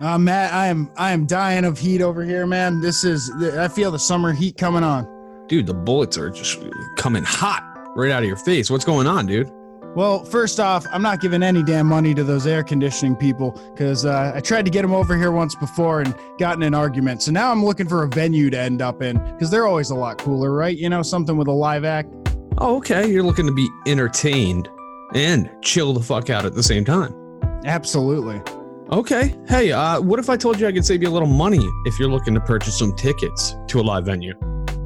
Uh, Matt, I am I am dying of heat over here, man. This is I feel the summer heat coming on. Dude, the bullets are just coming hot right out of your face. What's going on, dude? Well, first off, I'm not giving any damn money to those air conditioning people because uh, I tried to get them over here once before and got in an argument. So now I'm looking for a venue to end up in because they're always a lot cooler, right? You know, something with a live act. Oh, okay. You're looking to be entertained and chill the fuck out at the same time. Absolutely. Okay. Hey, uh, what if I told you I could save you a little money if you're looking to purchase some tickets to a live venue?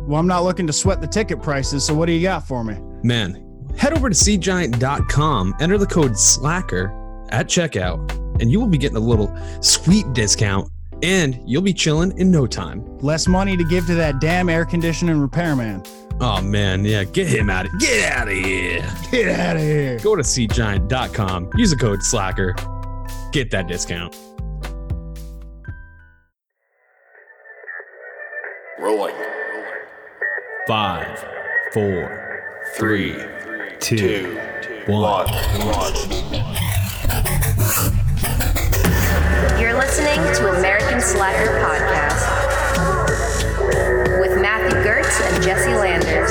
Well, I'm not looking to sweat the ticket prices, so what do you got for me? Man, head over to seatgiant.com, enter the code SLACKER at checkout, and you will be getting a little sweet discount and you'll be chilling in no time. Less money to give to that damn air conditioning repairman. Oh man, yeah, get him out of get out of here. Get out of here. Go to seatgiant.com, use the code SLACKER, get that discount. Rolling. Five, four, three, two, Two. one. One. You're listening to American Slacker Podcast with Matthew Gertz and Jesse Landers.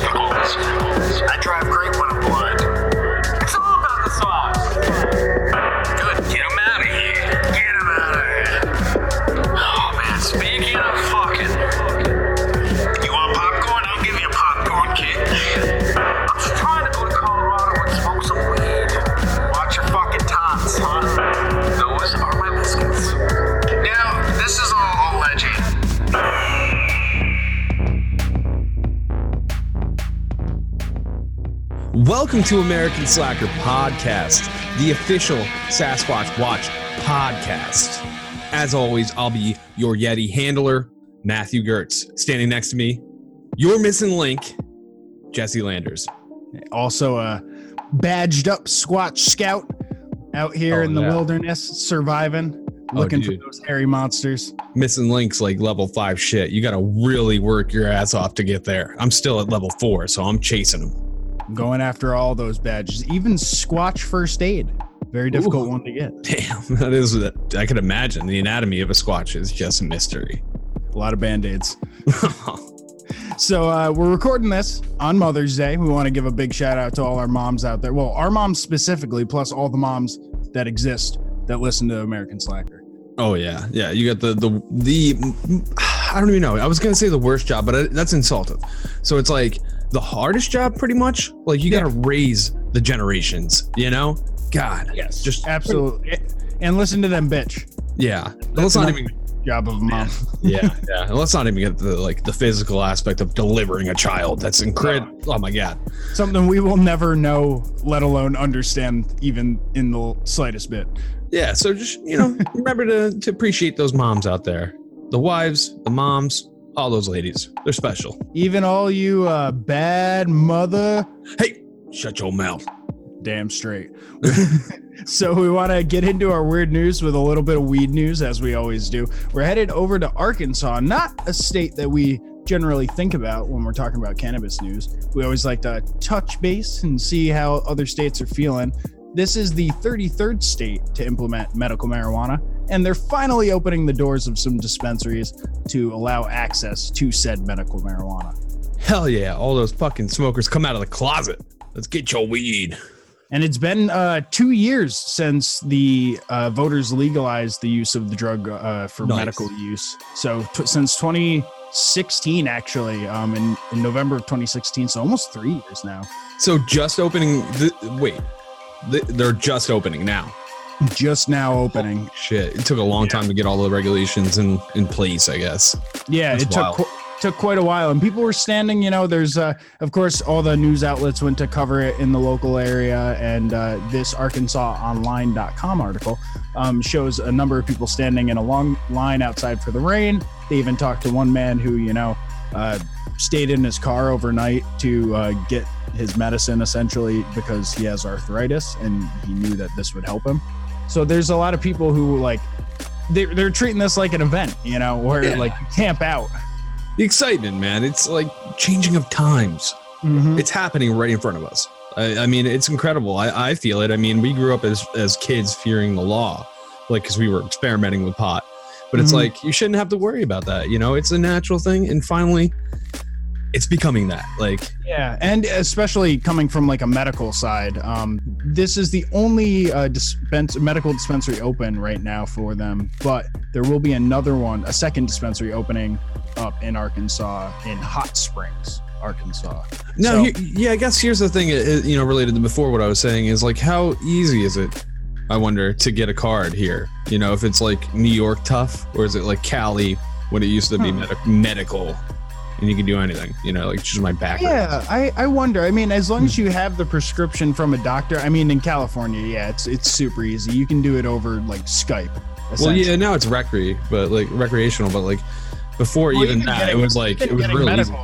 I drive great Welcome to American Slacker Podcast, the official Sasquatch Watch podcast. As always, I'll be your Yeti handler, Matthew Gertz. Standing next to me, your missing link, Jesse Landers. Also a badged up Squatch Scout out here Oh, in the yeah. wilderness, surviving, Oh, looking for those hairy monsters. Missing links like level five shit. You got to really work your ass off to get there. I'm still at level four, so I'm chasing them. Going after all those badges, even Squatch First Aid. Very difficult Ooh. one to get. Damn, that is. I could imagine. The anatomy of a squatch is just a mystery. A lot of band aids. So uh, we're recording this on Mother's Day. We want to give a big shout out to all our moms out there. Well, our moms specifically, plus all the moms that exist that listen to American Slacker. Oh yeah, yeah. You got the the the. I don't even know. I was gonna say the worst job, but I, that's insultive. So it's like the hardest job, pretty much. Like you got to raise the generations. You know, God. Yes, Just absolutely. And listen to them, bitch. Yeah. Let's not even. Job of mom. Yeah, yeah. And let's not even get the like the physical aspect of delivering a child. That's incredible. Oh my God. Something we will never know, let alone understand, even in the slightest bit. Yeah. So just you know, remember to to appreciate those moms out there, the wives, the moms, all those ladies. They're special. Even all you uh, bad mother Hey, shut your mouth. damn straight. so we want to get into our weird news with a little bit of weed news, as we always do. We're headed over to Arkansas, not a state that we generally think about when we're talking about cannabis news. We always like to touch base and see how other states are feeling. This is the 33rd state to implement medical marijuana, and they're finally opening the doors of some dispensaries to allow access to said medical marijuana. Hell yeah! All those fucking smokers come out of the closet. Let's get your weed. And it's been uh, two years since the uh, voters legalized the use of the drug uh, for Nice. medical use. So t- since 2016, actually, um, in, in November of 2016, so almost three years now. So just opening. The, wait, th- they're just opening now. Just now opening. Shit! It took a long time to get all the regulations in in place. I guess. Yeah, That's it took wild. qu- took quite a while, and people were standing. You know, there's uh, of course all the news outlets went to cover it in the local area, and uh, this ArkansasOnline.com article um, shows a number of people standing in a long line outside for the rain. They even talked to one man who, you know, uh, stayed in his car overnight to uh, get his medicine essentially because he has arthritis and he knew that this would help him. So there's a lot of people who like they're, they're treating this like an event, you know, where Yeah. like you camp out. The excitement, man. It's like changing of times. Mhm. It's happening right in front of us. I, I mean, it's incredible. I, I feel it. I mean, we grew up as as kids fearing the law, like because we were experimenting with pot. But it's Mhm. like you shouldn't have to worry about that. You know, it's a natural thing, and finally, it's becoming that. Like, Yeah, and especially coming from like a medical side, um, this is the only uh, dispense medical dispensary open right now for them. But there will be another one, a second dispensary opening up in Arkansas in Hot Springs, Arkansas. no, So- yeah. I guess here's the thing. You know, related to before what I was saying is like, how easy is it? I wonder to get a card here. You know, if it's like New York tough, or is it like Cali when it used to be Hmm. medi- medical, and you can do anything. You know, like just my back. Yeah, I, I wonder. I mean, as long as you have the prescription from a doctor. I mean, in California, yeah, it's it's super easy. You can do it over like Skype. Well, yeah, now it's recre, but like recreational, but like before Well, even even that, getting- it was like it was getting really easy.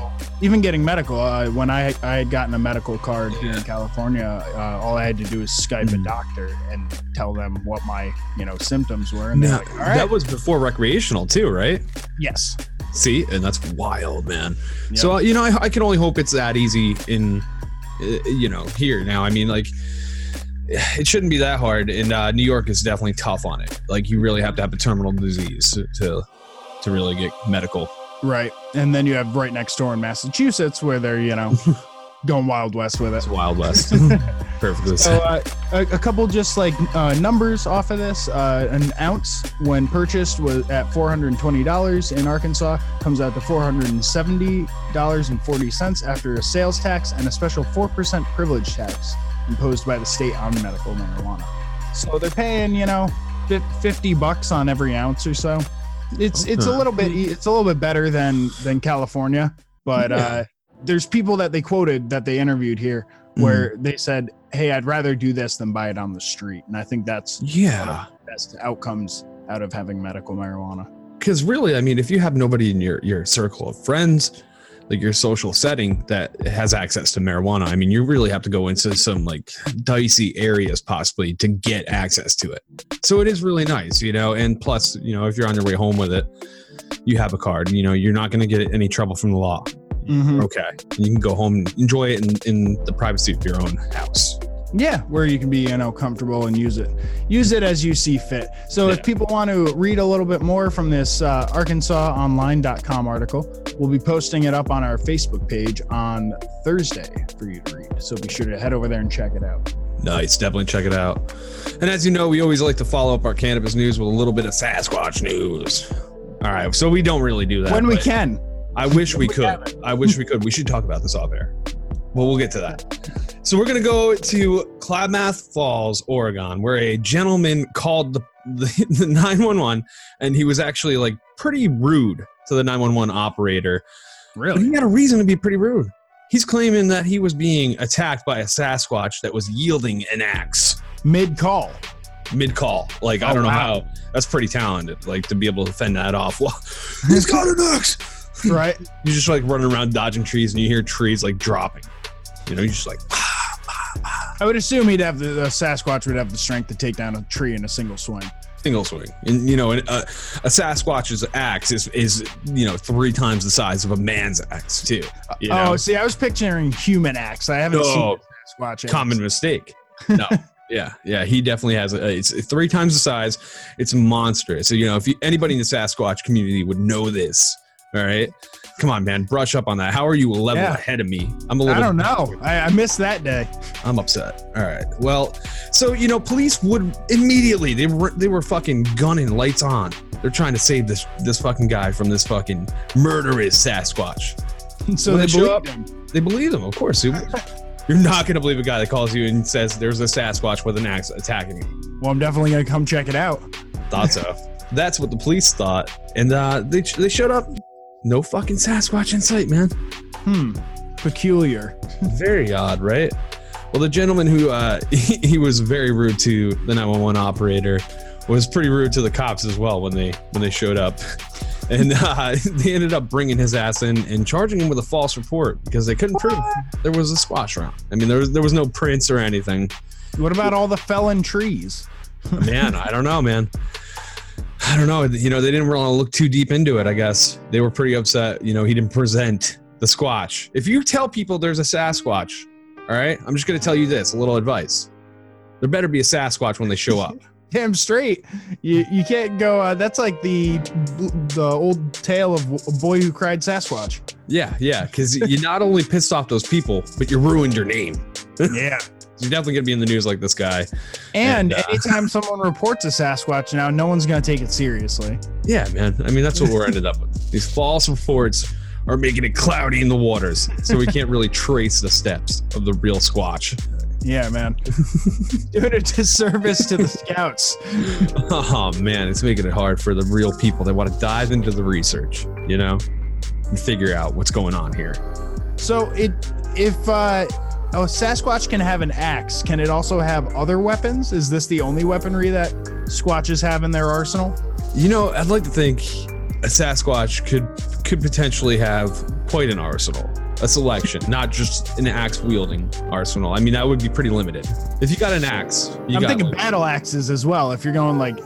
even getting medical. Uh, when I I had gotten a medical card here in California, uh, all I had to do was Skype a Mm. doctor and tell them what my you know symptoms were, and No, like, "All right, that was before recreational too, right? yes." See, and that's wild, man. Yeah. So you know, I, I can only hope it's that easy in, uh, you know, here now. I mean, like, it shouldn't be that hard. And uh, New York is definitely tough on it. Like, you really have to have a terminal disease to to, to really get medical. Right, and then you have right next door in Massachusetts where they're you know going wild west with it. It's Wild West. Perfectly So uh, a, a couple just like uh, numbers off of this. Uh, an ounce when purchased was at four hundred and twenty dollars in Arkansas comes out to four hundred and seventy dollars and forty cents after a sales tax and a special four percent privilege tax imposed by the state on medical marijuana. So they're paying you know fif- fifty bucks on every ounce or so. It's it's a little bit it's a little bit better than than California, but Yeah. uh, there's people that they quoted that they interviewed here Mm. where they said, "Hey, I'd rather do this than buy it on the street," and I think that's yeah. the best outcomes out of having medical marijuana. because really i mean if you have nobody in your your circle of friends like your social setting that has access to marijuana i mean you really have to go into some like dicey areas possibly to get access to it so it is really nice you know and plus you know if you're on your way home with it you have a card you know you're not going to get any trouble from the law Mhm. okay you can go home and enjoy it in, in the privacy of your own house Yeah, where you can be you know comfortable and use it, use it as you see fit. So Yeah. if people want to read a little bit more from this uh, ArkansasOnline.com article, we'll be posting it up on our Facebook page on Thursday for you to read. So be sure to head over there and check it out. Nice, definitely check it out. And as you know, we always like to follow up our cannabis news with a little bit of Sasquatch news. All right, so we don't really do that. when we can. I wish we we could. haven't. I wish we could. We should talk about this off air. Well, we'll get to that. So we're gonna go to Klamath Falls, Oregon, where a gentleman called the the, the 911, and he was actually like pretty rude to the 911 operator. But he had a reason to be pretty rude. He's claiming that he was being attacked by a Sasquatch that was yielding an axe Mid call. mid call. Like I Oh, don't know how. That's pretty talented. Like to be able to fend that off. Well, he's got an axe. Right. You're just like running around dodging trees, and you hear trees like dropping. You know, you're just like, ah, ah, ah. I would assume he'd have the, the Sasquatch would have the strength to take down a tree in a single swing. single swing. And you know, an- a, uh, a Sasquatch's axe is is you know three times the size of a man's axe too. You oh, know? Oh, see, I was picturing human axe. I haven't No. seen oh, Sasquatch. axe. common mistake. No. yeah, yeah, he definitely has. A, it's three times the size. It's monstrous. So you know, if you, anybody in the Sasquatch community would know this, all right. Come on, man, brush up on that. How are you a level Yeah. ahead of me? I'm a little. I don't know. I, I missed that day. I'm upset. All right. Well, so you know, police would immediately they were they were fucking gunning lights on. They're trying to save this this fucking guy from this fucking murderous Sasquatch. So they they up- him. They believe him, of course. You- You're not gonna believe a guy that calls you and says there's a Sasquatch with an axe attacking you. Well, I'm definitely gonna come check it out. Thought so. That's what the police thought, and uh, they they showed up. No fucking Sasquatch in sight, man. Hmm. Peculiar. Very odd, right? Well, the gentleman who uh, he, he was very rude to the 911 operator was pretty rude to the cops as well when they when they showed up, and uh, they ended up bringing his ass in and charging him with a false report because they couldn't prove there was a Squatch around. I mean, there was there was no prints or anything. What about all the felon trees? Man, I don't know, man. I don't know. You know, they didn't want to look too deep into it. I guess they were pretty upset. You know, he didn't present the Squatch. If you tell people there's a Sasquatch, all right, I'm just going to tell you this a little advice. There better be a Sasquatch when they show up. Damn straight. You you can't go. Uh, that's like the the old tale of a boy who cried Sasquatch. yeah, yeah, because you not only pissed off those people, but you ruined your name. Yeah. You're definitely going to be in the news like this guy. And, And, uh, anytime someone reports a Sasquatch now, no one's gonna take it seriously. Yeah, man. I mean, that's what we're ended up with. These false reports are making it cloudy in the waters, so we can't really trace the steps of the real Squatch. Yeah, man. Doing a disservice to the scouts. Oh man, it's making it hard for the real people that want to dive into the research, you know, and figure out what's going on here. So it if uh oh Sasquatch can have an axe, can it also have other weapons? Is this the only weaponry that Squatches have in their arsenal? You know, I'd like to think a Sasquatch could could potentially have quite an arsenal, a selection, not just an axe wielding arsenal. I mean, that would be pretty limited. If you got an axe, you I'm thinking like- battle axes as well. If you're going like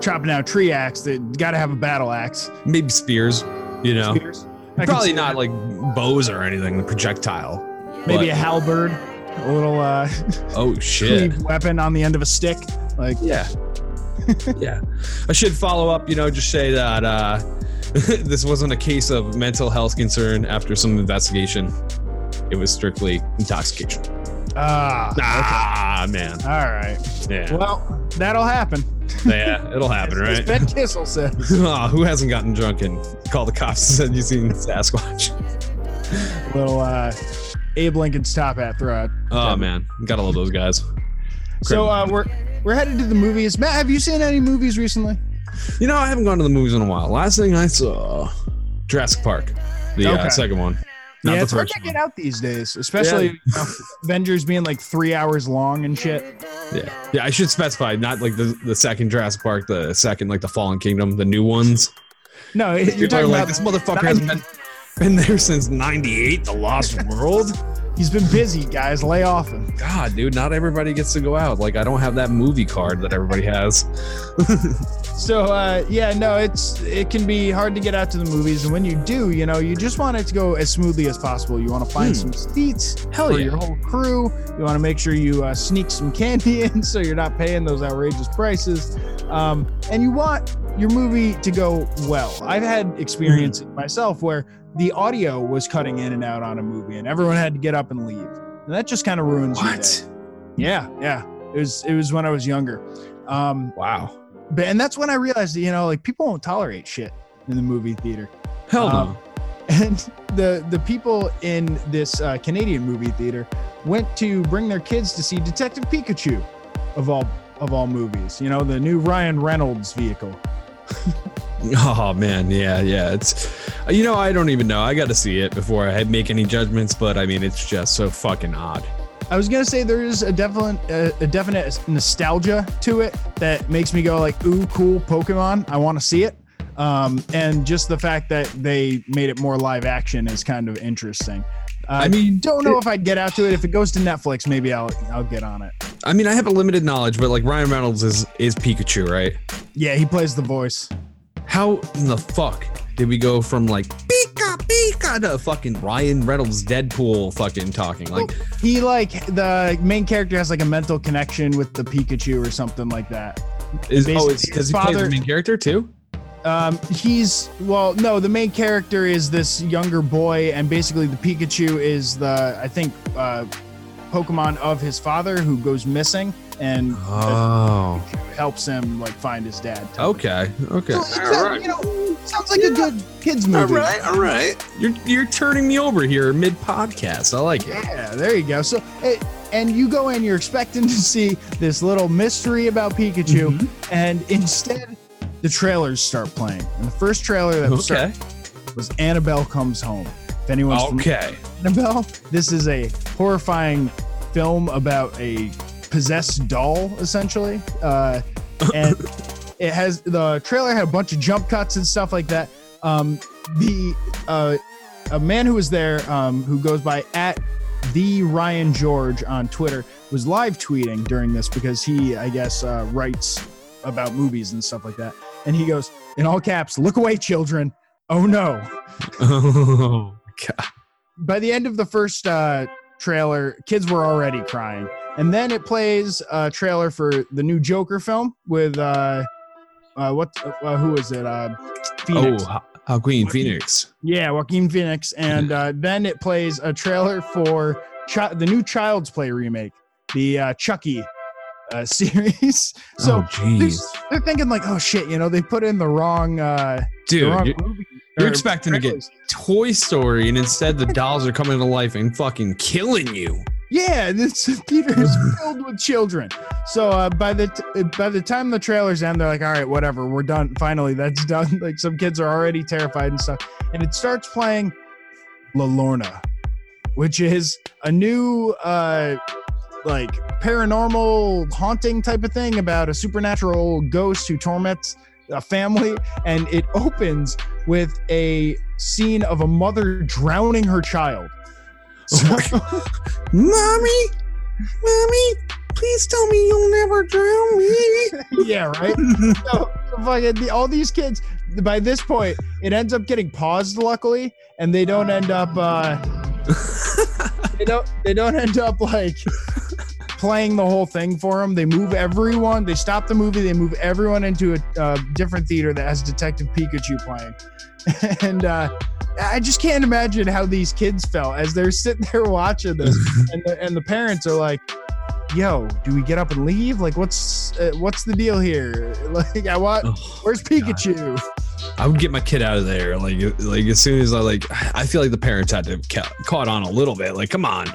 chopping a tree axe, they got to have a battle axe. maybe spears, you know. Spears. Probably not that. like bows or anything, the projectile. Maybe a halberd, a little uh Oh shit. weapon on the end of a stick. Like Yeah. yeah. I should follow up, you know, just say that uh this wasn't a case of mental health concern after some investigation. It was strictly intoxication. ah, Ah, man. all right. Yeah. Well, that'll happen. Yeah, it'll happen, right? Ben Kissel said. oh, who hasn't gotten drunk and called the cops and said you seen Sasquatch? Little uh, Abe Lincoln's top hat throw. Oh man, gotta love those guys. So uh, we're we're headed to the movies. Matt, have you seen any movies recently? You know, I haven't gone to the movies in a while. Last thing I saw, Jurassic Park, the Okay. uh, second one, not yeah, it's hard to get out these days, especially you know, Avengers being like three hours long and shit. Yeah, yeah. I should specify not like the the second Jurassic Park, the second like the Fallen Kingdom, the new ones. No, you're talking like about this motherfucker hasn't been been there since '98, The Lost World. he's been busy, guys. Lay off him. God, dude, not everybody gets to go out. Like I don't have that movie card that everybody has. So uh, yeah, no, it's it can be hard to get out to the movies, and when you do, you know, you just want it to go as smoothly as possible. You want to find Hmm. some seats Hell for yeah. your whole crew. You want to make sure you uh, sneak some candy in, so you're not paying those outrageous prices. Um, and you want your movie to go well. I've had experiences myself where the audio was cutting in and out on a movie, and everyone had to get up and leave, and that just kind of ruins day. Yeah, yeah. It was it was when I was younger. Um, Wow. but and that's when I realized that, you know, like people won't tolerate shit in the movie theater. Hell no. Um, And the the people in this uh, Canadian movie theater went to bring their kids to see Detective Pikachu, of all of all movies. You know, the new Ryan Reynolds vehicle. Oh man, yeah, yeah. It's you know I don't even know. I got to see it before I make any judgments. But I mean, it's just so fucking odd. I was gonna say there is a definite a definite nostalgia to it that makes me go like, "Ooh, cool Pokemon! I want to see it." Um, and just the fact that they made it more live action is kind of interesting. I mean, don't know if I'd get out to it. If it goes to Netflix, maybe I'll I'll get on it. I mean, I have a limited knowledge, but like Ryan Reynolds is is Pikachu, right? Yeah, he plays the voice. How in the fuck did we go from like Pika Pika to fucking Ryan Reynolds Deadpool fucking talking? Like, He like the main character has like a mental connection with the Pikachu or something like that. is oh, is because he plays father- the main character too? Um, he's well, no, the main character is this younger boy, and basically the Pikachu is the I think uh, Pokemon of his father who goes missing, and Oh, helps him like find his dad. okay, okay. So, it's a- you know, sounds like a good kids movie. all right all right You're you're turning me over here mid podcast. I like it. Yeah, there you go. So, eh, and you go in, you're expecting to see this little mystery about Pikachu, Mm-hmm. and instead, the trailers start playing. And the first trailer that was, Okay. was Annabelle Comes Home. If anyone's Okay. Annabelle, this is a horrifying film about a possessed doll, essentially. Uh, and it has the trailer had a bunch of jump cuts and stuff like that. Um, the uh, a man who was there, um, who goes by at the Ryan George on Twitter, was live tweeting during this because he, I guess, uh, writes about movies and stuff like that. And he goes in all caps, "Look away, children! Oh no!" Oh God. by the end of the first uh, trailer, kids were already crying, and then it plays a trailer for the new Joker film with uh, uh what uh, who is it? Uh, Phoenix. Oh, Joaquin Phoenix. Yeah, Joaquin Phoenix, and uh, then it plays a trailer for Chi- the new Child's Play remake, the uh, Chucky uh, series. So oh, they're, they're thinking like, oh shit, you know, they put in the wrong, uh, the dude, wrong you're, movie. you're expecting to get. Toy Story, and instead the dolls are coming to life and fucking killing you. Yeah, this theater is filled with children. So uh, by the t- by the time the trailers end, they're like, all right, whatever, we're done. Finally, that's done. Like some kids are already terrified and stuff, and it starts playing La Llorona, which is a new uh like paranormal haunting type of thing about a supernatural ghost who torments a family and it opens with a scene of a mother drowning her child Oh Mommy, mommy, please tell me you'll never drown me. yeah, right. So, so fucking the, all these kids. By this point, it ends up getting paused, luckily, and they don't end up. uh They don't. They don't end up like playing the whole thing for them. They move everyone. They stop the movie. They move everyone into a uh, different theater that has Detective Pikachu playing, and. uh I just can't imagine how these kids felt as they're sitting there watching this, and the, and the parents are like, "Yo, do we get up and leave? Like, what's uh, what's the deal here? Like, I want Oh, where's Pikachu? I would get my kid out of there. Like, like as soon as I like, I feel like the parents had to ca- caught on a little bit. Like, come on.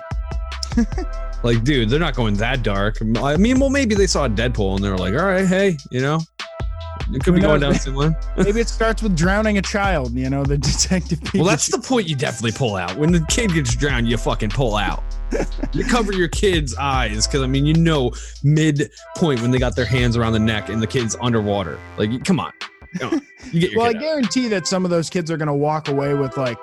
Like, dude, they're not going that dark. I mean, well, maybe they saw a Deadpool and they were like, all right, hey, you know, it could Who be going down knows? similar. Maybe it starts with drowning a child. You know, the Detective Pikachu. Well, that's the point you definitely pull out. When the kid gets drowned, you fucking pull out. you cover your kid's eyes because I mean, you know, mid point when they got their hands around the neck and the kid's underwater. Like, come on, come on. you get your well, I out. guarantee that some of those kids are gonna walk away with like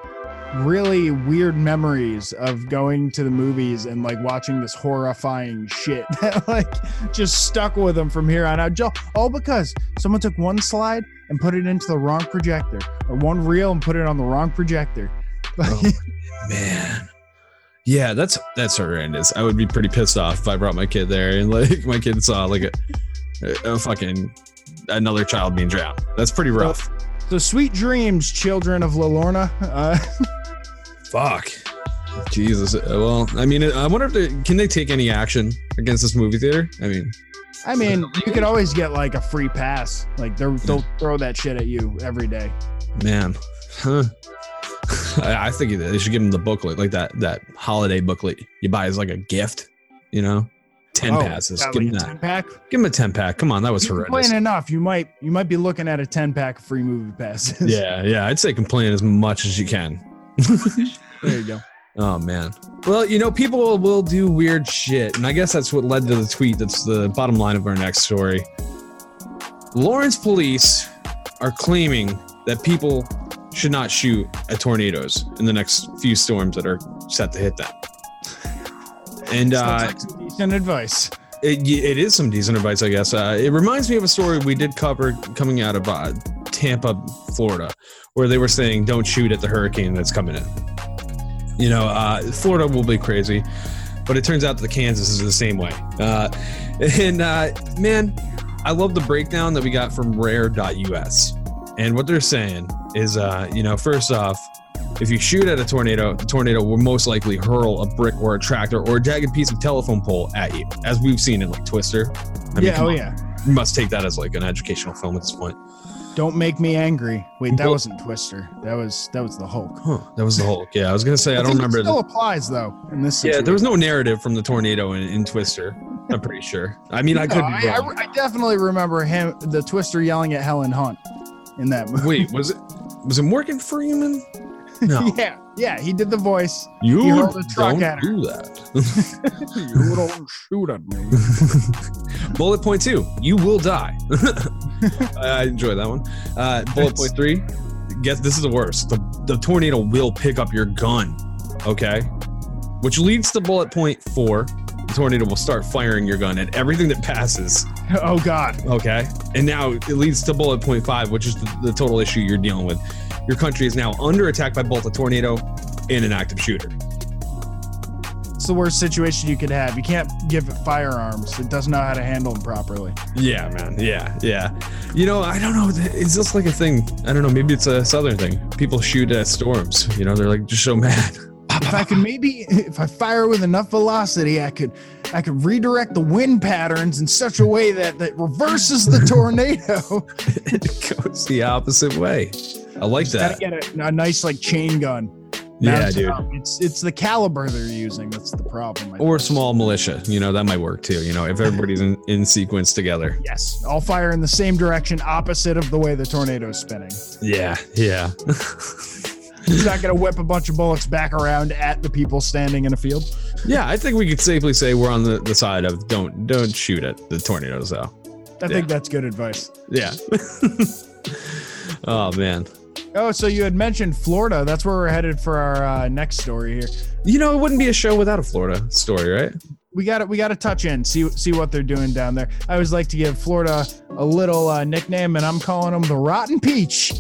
really weird memories of going to the movies and like watching this horrifying shit that like just stuck with them from here on out. All because someone took one slide and put it into the wrong projector, or one reel and put it on the wrong projector. Oh, man. Yeah, that's that's horrendous. I would be pretty pissed off if I brought my kid there and like my kid saw like a, a fucking another child being drowned. That's pretty rough. so sweet dreams, children of La Llorona. Uh, Fuck. Jesus. Uh, Well, I mean, I wonder if they can they take any action against this movie theater. I mean, I mean, you could always get like a free pass. Like they're, they'll throw that shit at you every day. man, huh? I, I think they should give them the booklet, like that that holiday booklet you buy as like a gift. You know, ten Oh, passes. Give him like a that. 10 pack. Give him a ten pack. Come on, that was You horrendous. complain enough, you might you might be looking at a 10 pack of free movie passes. Yeah, yeah. I'd say complain as much as you can. there you go. Oh man. Well, you know, people will, will do weird shit, and I guess that's what led to the tweet. That's the bottom line of our next story. Lawrence police are claiming that people should not shoot at tornadoes in the next few storms that are set to hit them. And uh, like some decent advice. it, it is some decent advice, I guess. Uh, it reminds me of a story we did cover coming out of uh, Tampa, Florida, where they were saying don't shoot at the hurricane that's coming in. You know, uh, Florida will be crazy, but it turns out that the Kansas is the same way. Uh, and uh, man, I love the breakdown that we got from Rare.us. And what they're saying is, uh, you know, first off, if you shoot at a tornado, the tornado will most likely hurl a brick or a tractor or a jagged piece of telephone pole at you, as we've seen in like Twister. I mean, yeah, oh on. yeah. You must take that as like an educational film at this point. Don't make me angry. Wait, that wasn't Twister. That was that was the Hulk. Huh? That was the Hulk. Yeah, I was gonna say I don't remember. It still The, applies though in this. yeah, there was no narrative from the tornado in, in Twister. I'm pretty sure. I mean, I could be I, wrong. I, I definitely remember him, the Twister yelling at Helen Hunt in that movie. Wait, was it was it Morgan Freeman? No, yeah, yeah, he did the voice. you He don't at do that. you don't shoot at me. Bullet point two: You will die. I enjoy that one. Uh, bullet point three: Guess this is the worst. The, the tornado will pick up your gun. Okay, which leads to bullet point four: The tornado will start firing your gun at everything that passes. Oh God. Okay, and now it leads to bullet point five, which is the, the total issue you're dealing with. Your country is now under attack by both a tornado and an active shooter. It's the worst situation you could have. You can't give it firearms. It doesn't know how to handle them properly. Yeah, man. Yeah, yeah. You know, I don't know. It's just like a thing? I don't know. Maybe it's a southern thing. People shoot at storms. You know, they're like just so mad. If I could maybe, if I fire with enough velocity, I could, I could redirect the wind patterns in such a way that that reverses the tornado. it goes the opposite way. I like Just gotta that. get a, a nice like chain gun. Yeah, dude. up. It's it's the caliber they're using that's the problem. I Or think. small militia. You know, that might work too. You know, if everybody's in, in sequence together. yes, all fire in the same direction, opposite of the way the tornado's spinning. Yeah, yeah. He's not gonna whip a bunch of bullets back around at the people standing in a field. yeah, I think we could safely say we're on the, the side of don't don't shoot at the tornadoes though. I think that's good advice. Yeah. oh man. Oh, so you had mentioned Florida. That's where we're headed for our uh, next story here. You know, it wouldn't be a show without a Florida story, right? We got to we got to touch in, see see what they're doing down there. I always like to give Florida a little uh, nickname, and I'm calling them the Rotten Peach.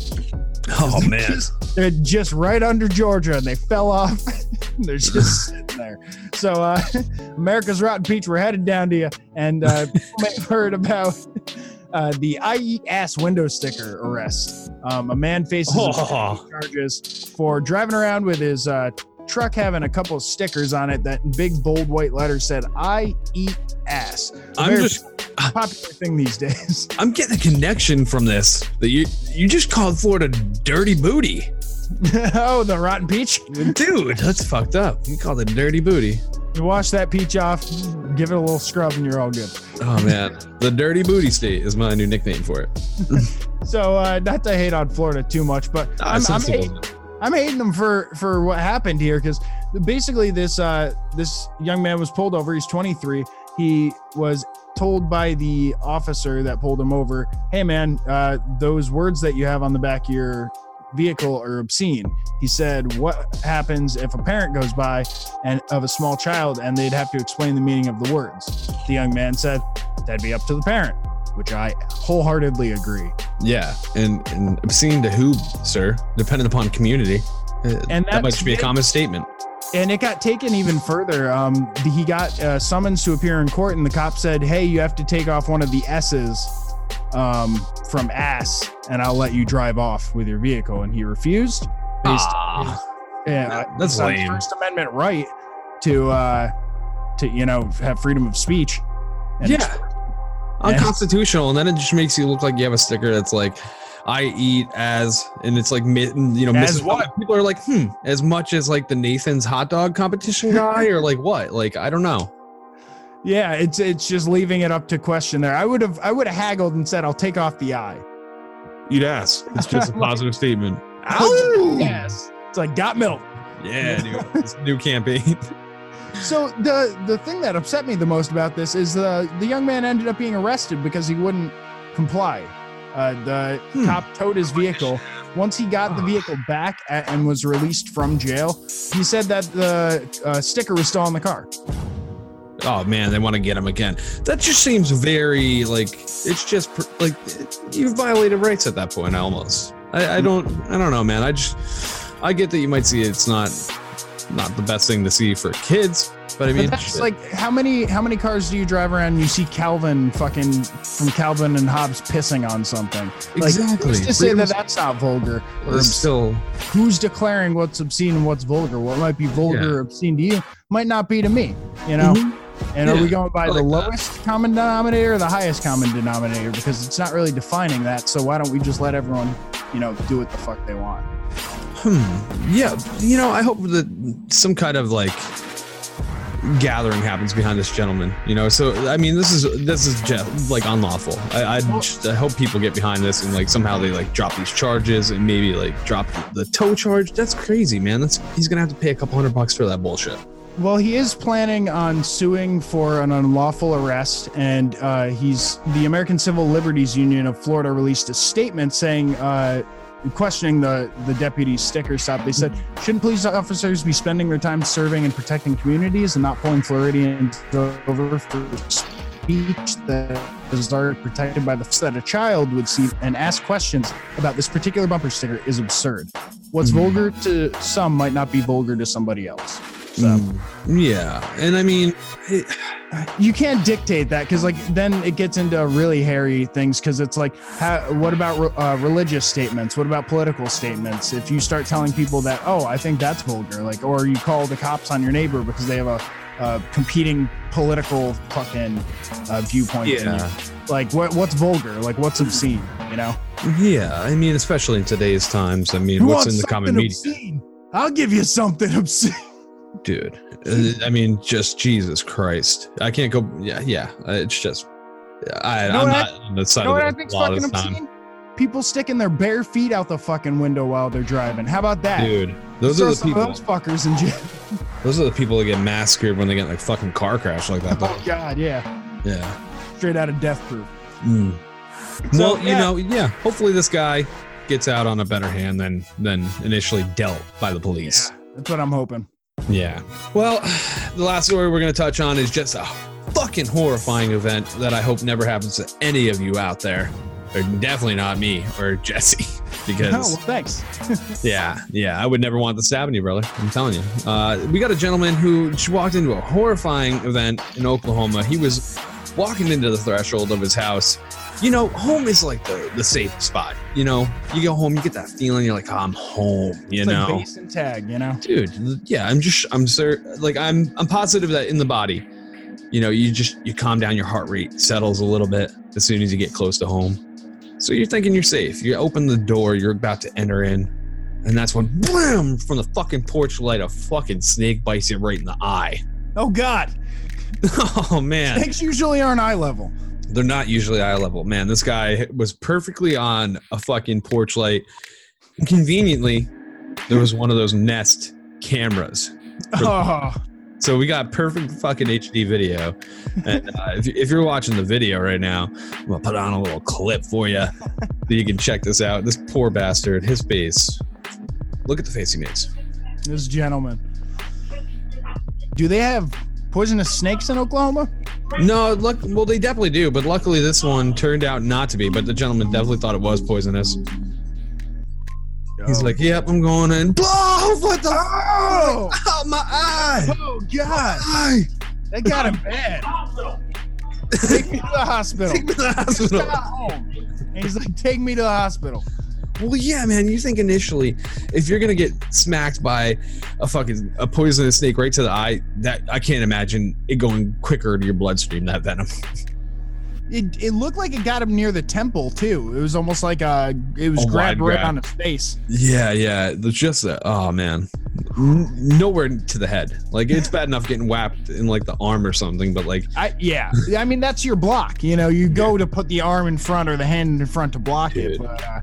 Oh man. Just- they're just right under Georgia, and they fell off. they're just sitting there. So, uh, America's Rotten Peach, we're headed down to you, and uh, people may have heard about uh, the I eat ass window sticker arrest. Um, a man faces Oh. charges for driving around with his uh, truck having a couple of stickers on it that in big bold white letters said "I eat ass." A I'm just popular thing these days. I'm getting a connection from this that you you just called Florida dirty booty. oh, the rotten peach. Dude, that's fucked up. You called it dirty booty. You wash that peach off, give it a little scrub, and you're all good. Oh man. the dirty booty state is my new nickname for it. So, uh, not to hate on Florida too much, but Ah, I'm, I'm, I'm hating them for for what happened here because basically this uh, this young man was pulled over. He's 23. He was told by the officer that pulled him over, "Hey man, uh, those words that you have on the back of your vehicle are obscene." He said, "What happens if a parent goes by and of a small child and they'd have to explain the meaning of the words?" The young man said, "That'd be up to the parent," which I wholeheartedly agree. Yeah, and and obscene to who, sir? Depending upon community. Uh, And that might just be a common statement. and it got taken even further. Um, he got uh, summons to appear in court, and the cop said, "Hey, you have to take off one of the S's um, from ass, and I'll let you drive off with your vehicle." And he refused. Based, Ah, yeah, that's lame. First Amendment right to uh, to you know have freedom of speech. And yeah, unconstitutional, and then it just makes you look like you have a sticker that's like, "I eat as," and it's like, you know, As what? People are like, "Hmm," as much as like the Nathan's hot dog competition guy, or like what? Like I don't know. Yeah, it's it's just leaving it up to question there. I would have I would have haggled and said, "I'll take off the eye. You'd ask. It's just a positive statement. Yes, it's like got milk. Yeah, dude. It's a new campaign. So the the thing that upset me the most about this is the the young man ended up being arrested because he wouldn't comply. Uh, the Hmm. cop towed his vehicle. Once he got the vehicle back a and was released from jail, he said that the uh, sticker was still on the car. Oh man, they want to get him again. That just seems very like it's just like you've violated rights at that point. Almost. I, I don't. I don't know, man. I just. I get that you might see it's not not the best thing to see for kids, but I mean, But that's shit. like how many how many cars do you drive around and you see Calvin fucking from Calvin and Hobbes pissing on something? Like, exactly. Who's to say that that's not vulgar? Or still who's declaring what's obscene and what's vulgar? What might be vulgar Yeah. or obscene to you might not be to me. You know. Mm-hmm. And are we going by I the like that. lowest common denominator or the highest common denominator? Because it's not really defining that. So why don't we just let everyone, you know, do what the fuck they want? Hmm. Yeah. You know, I hope that some kind of like gathering happens behind this gentleman. You know, so I mean, this is this is just like unlawful. I I, just, I hope people get behind this and like somehow they like drop these charges and maybe like drop the tow charge. That's crazy, man. That's he's gonna have to pay a couple hundred bucks for that bullshit. Well, he is planning on suing for an unlawful arrest, and uh, he's the American Civil Liberties Union of Florida released a statement saying, uh, questioning the the deputy's sticker stop. They said, shouldn't police officers be spending their time serving and protecting communities and not pulling Floridians over for speech that is already protected by the that a child would see and ask questions about this particular bumper sticker is absurd. what's Mhm. vulgar to some might not be vulgar to somebody else. So Mm, yeah, and I mean, it, you can't dictate that because like then it gets into really hairy things because it's like how, what about uh, religious statements what about political statements if you start telling people that oh i think that's vulgar like or you call the cops on your neighbor because they have a, uh competing political fucking uh, viewpoint yeah, like what what's vulgar like what's obscene you know yeah. I mean, especially in today's times. I mean, Who what's wants in the common something media, obscene? i'll give you something obscene dude? Uh, I mean, just Jesus Christ. I can't go. Yeah, yeah. It's just. I, You know I'm what not on the side You know of a lot of time, obscene? People sticking their bare feet out the fucking window while they're driving. How about that? dude. Those Throw are the people. Those fuckers in jail. Those are the people that get massacred when they get like fucking car crash like that. Though. Oh God, yeah, Yeah. straight out of Death Proof. Mm. So, well, you know, yeah. Hopefully, this guy gets out on a better hand than than initially dealt by the police. Yeah, that's what I'm hoping. Yeah. Well, the last story we're going to touch on is just a fucking horrifying event that I hope never happens to any of you out there, or definitely not me or Jesse, Oh, because well, thanks. yeah, yeah, I would never want this to happen to you, brother. I'm telling you. Uh, we got a gentleman who walked into a horrifying event in Oklahoma. He was walking into the threshold of his house. You know, home is like the, the safe spot. You know, you go home, you get that feeling, you're like, oh, I'm home. You it's know, like base and tag, you know. dude. Yeah, I'm just, I'm sir, like, I'm, I'm positive that in the body, you know, you just, you calm down, your heart rate settles a little bit as soon as you get close to home. So you're thinking you're safe. You open the door, you're about to enter in, and that's when, blam, from the fucking porch light, a fucking snake bites you right in the eye. Oh God, Oh man, snakes usually aren't eye level. They're not usually eye level. Man, this guy was perfectly on a fucking porch light. Conveniently, there was one of those Nest cameras. Oh, So we got perfect fucking HD video. And uh, if, if you're watching the video right now, I'm gonna put on a little clip for you so you can check this out. This poor bastard, his face. Look at the face he makes. this gentleman. Do they have poisonous snakes in Oklahoma? No, look, well, they definitely do, but luckily this one turned out not to be. But the gentleman definitely thought it was poisonous. He's like, "Yep, I'm going in." Oh, what the? oh, Oh, my eye! oh God, Eye! that got him bad. Take me to the hospital. Take me to the hospital. got. And he's like, take me to the hospital. Well, yeah, man. You think initially, if you're gonna get smacked by a fucking a poisonous snake right to the eye, that I can't imagine it going quicker to your bloodstream. That venom. It, it looked like it got him near the temple too. It was almost like uh it was A grabbed right grab. on his face. Yeah, yeah. It's just a, oh man, N- nowhere to the head. Like it's bad enough getting whapped in like the arm or something, but like I yeah. I mean that's your block. You know, you go to put the arm in front or the hand in front to block it, but uh,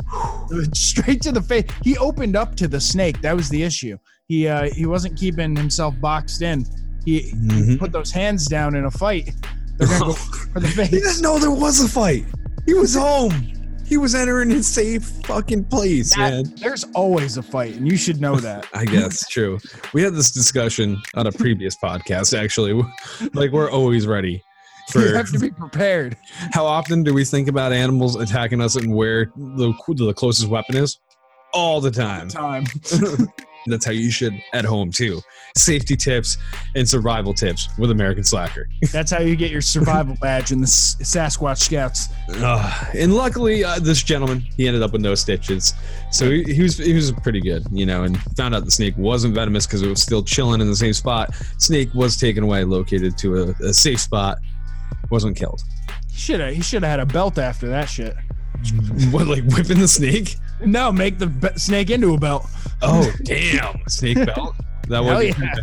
straight to the face. He opened up to the snake. That was the issue. He uh he wasn't keeping himself boxed in. He Mhm. put those hands down in a fight. They're gonna go for the he didn't know there was a fight. He was home. He was entering his safe fucking place, That- man. there's always a fight, and you should know that. I guess true. We had this discussion on a previous podcast. Actually, like we're always ready you have to be prepared. how often do we think about animals attacking us and where the, the closest weapon is? All the time. All the Time. That's how you should at home too. Safety tips and survival tips with American Slacker. That's how you get your survival badge in the Sasquatch Scouts. Uh, and luckily, uh, this gentleman he ended up with no stitches, so he, he was he was pretty good, you know. And found out the snake wasn't venomous because it was still chilling in the same spot. Snake was taken away, located to a, a safe spot, wasn't killed. Should have. He should have had a belt after that shit. What like whipping the snake? No, make the be- snake into a belt. Oh damn, snake belt. That Hell was yeah.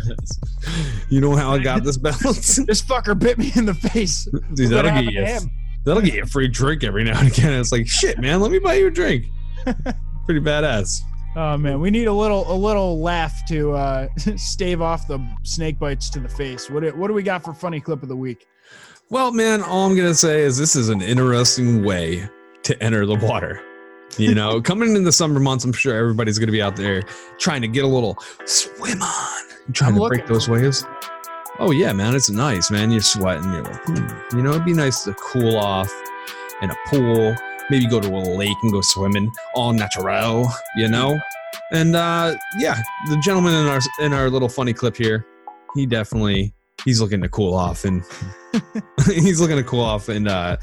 You know how I got this belt, This fucker bit me in the face. dude. That'll get you. him? That'll get you a free drink every now and again. It's like shit, man. Let me buy you a drink. Pretty badass. Oh man, we need a little a little laugh to uh, stave off the snake bites to the face. What do- what do we got for funny clip of the week? Well, man, all I'm gonna say is this is an interesting way to enter the water. You know, coming in the summer months, I'm sure everybody's gonna be out there trying to get a little swim on, trying I'm to looking break those waves. Oh yeah, man, it's nice, man. You're sweating. You're like, hmm. you know, it'd be nice to cool off in a pool. Maybe go to a lake and go swimming, all natural. You know, And uh, yeah, the gentleman in our in our little funny clip here, he definitely he's looking to cool off and he's looking to cool off and uh,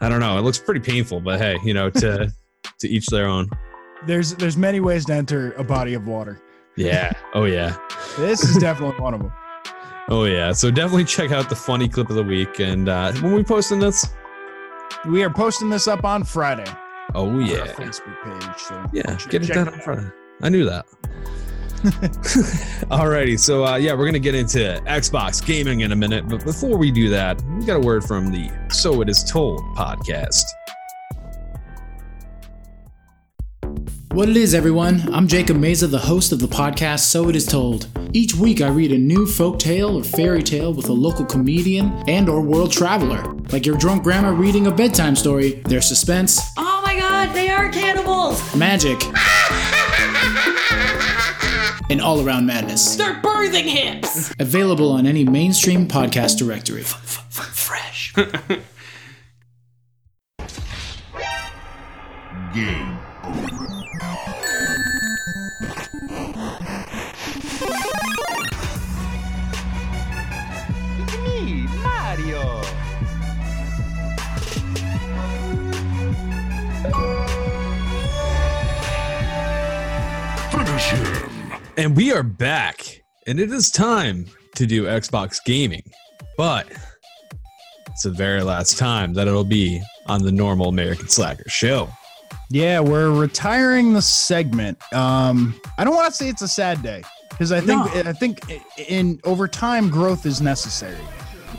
I don't know, it looks pretty painful, but hey, you know, to to each their own. There's there's many ways to enter a body of water. Yeah. Oh yeah. This is definitely one of them. Oh yeah. So definitely check out the funny clip of the week. And uh, when we posting this, We are posting this up on Friday. oh yeah, Facebook page. So yeah, get it done on Friday. I knew that. Alrighty, so uh, yeah, we're gonna get into Xbox gaming in a minute, but before we do that, we got a word from the So It Is Told podcast. What it is, everyone. I'm Jacob Meza, the host of the podcast So It Is Told. Each week I read a new folk tale or fairy tale with a local comedian and or world traveler. Like your drunk grandma reading a bedtime story, there's suspense, Oh my god, they are cannibals! magic, and all-around madness. They're birthing hips! Available on any mainstream podcast directory. Fresh. Game And we are back, and it is time to do Xbox gaming, but it's the very last time that it'll be on the normal American Slacker show. Yeah, we're retiring the segment. Um, I don't want to say it's a sad day because I think I think in over time growth is necessary.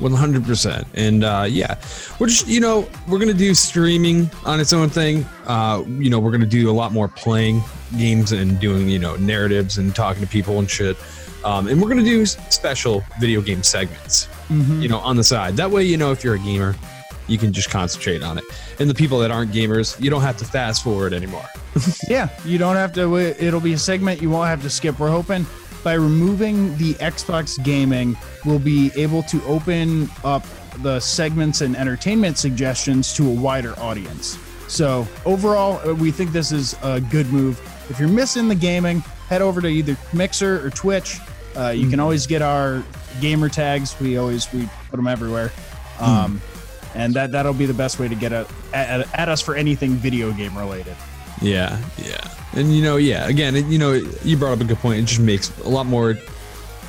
100% and uh yeah we're just you know we're gonna do streaming on its own thing. Uh you know we're gonna do a lot more playing games and doing you know narratives and talking to people and shit. Um and we're gonna do special video game segments you know on the side. That way you know if you're a gamer you can just concentrate on it. And the people that aren't gamers you don't have to fast forward anymore. Yeah, you don't have to. It'll be a segment you won't have to skip. We're hoping by removing the Xbox gaming, we'll be able to open up the segments and entertainment suggestions to a wider audience. So overall, uh, we think this is a good move. If you're missing the gaming, head over to either Mixer or Twitch. Uh, you can always get our gamer tags. We always we put them everywhere. Um, and that that'll be the best way to get at, at us for anything video game related. Yeah, yeah. And you know, yeah, again, it, you know, you brought up a good point. It just makes a lot more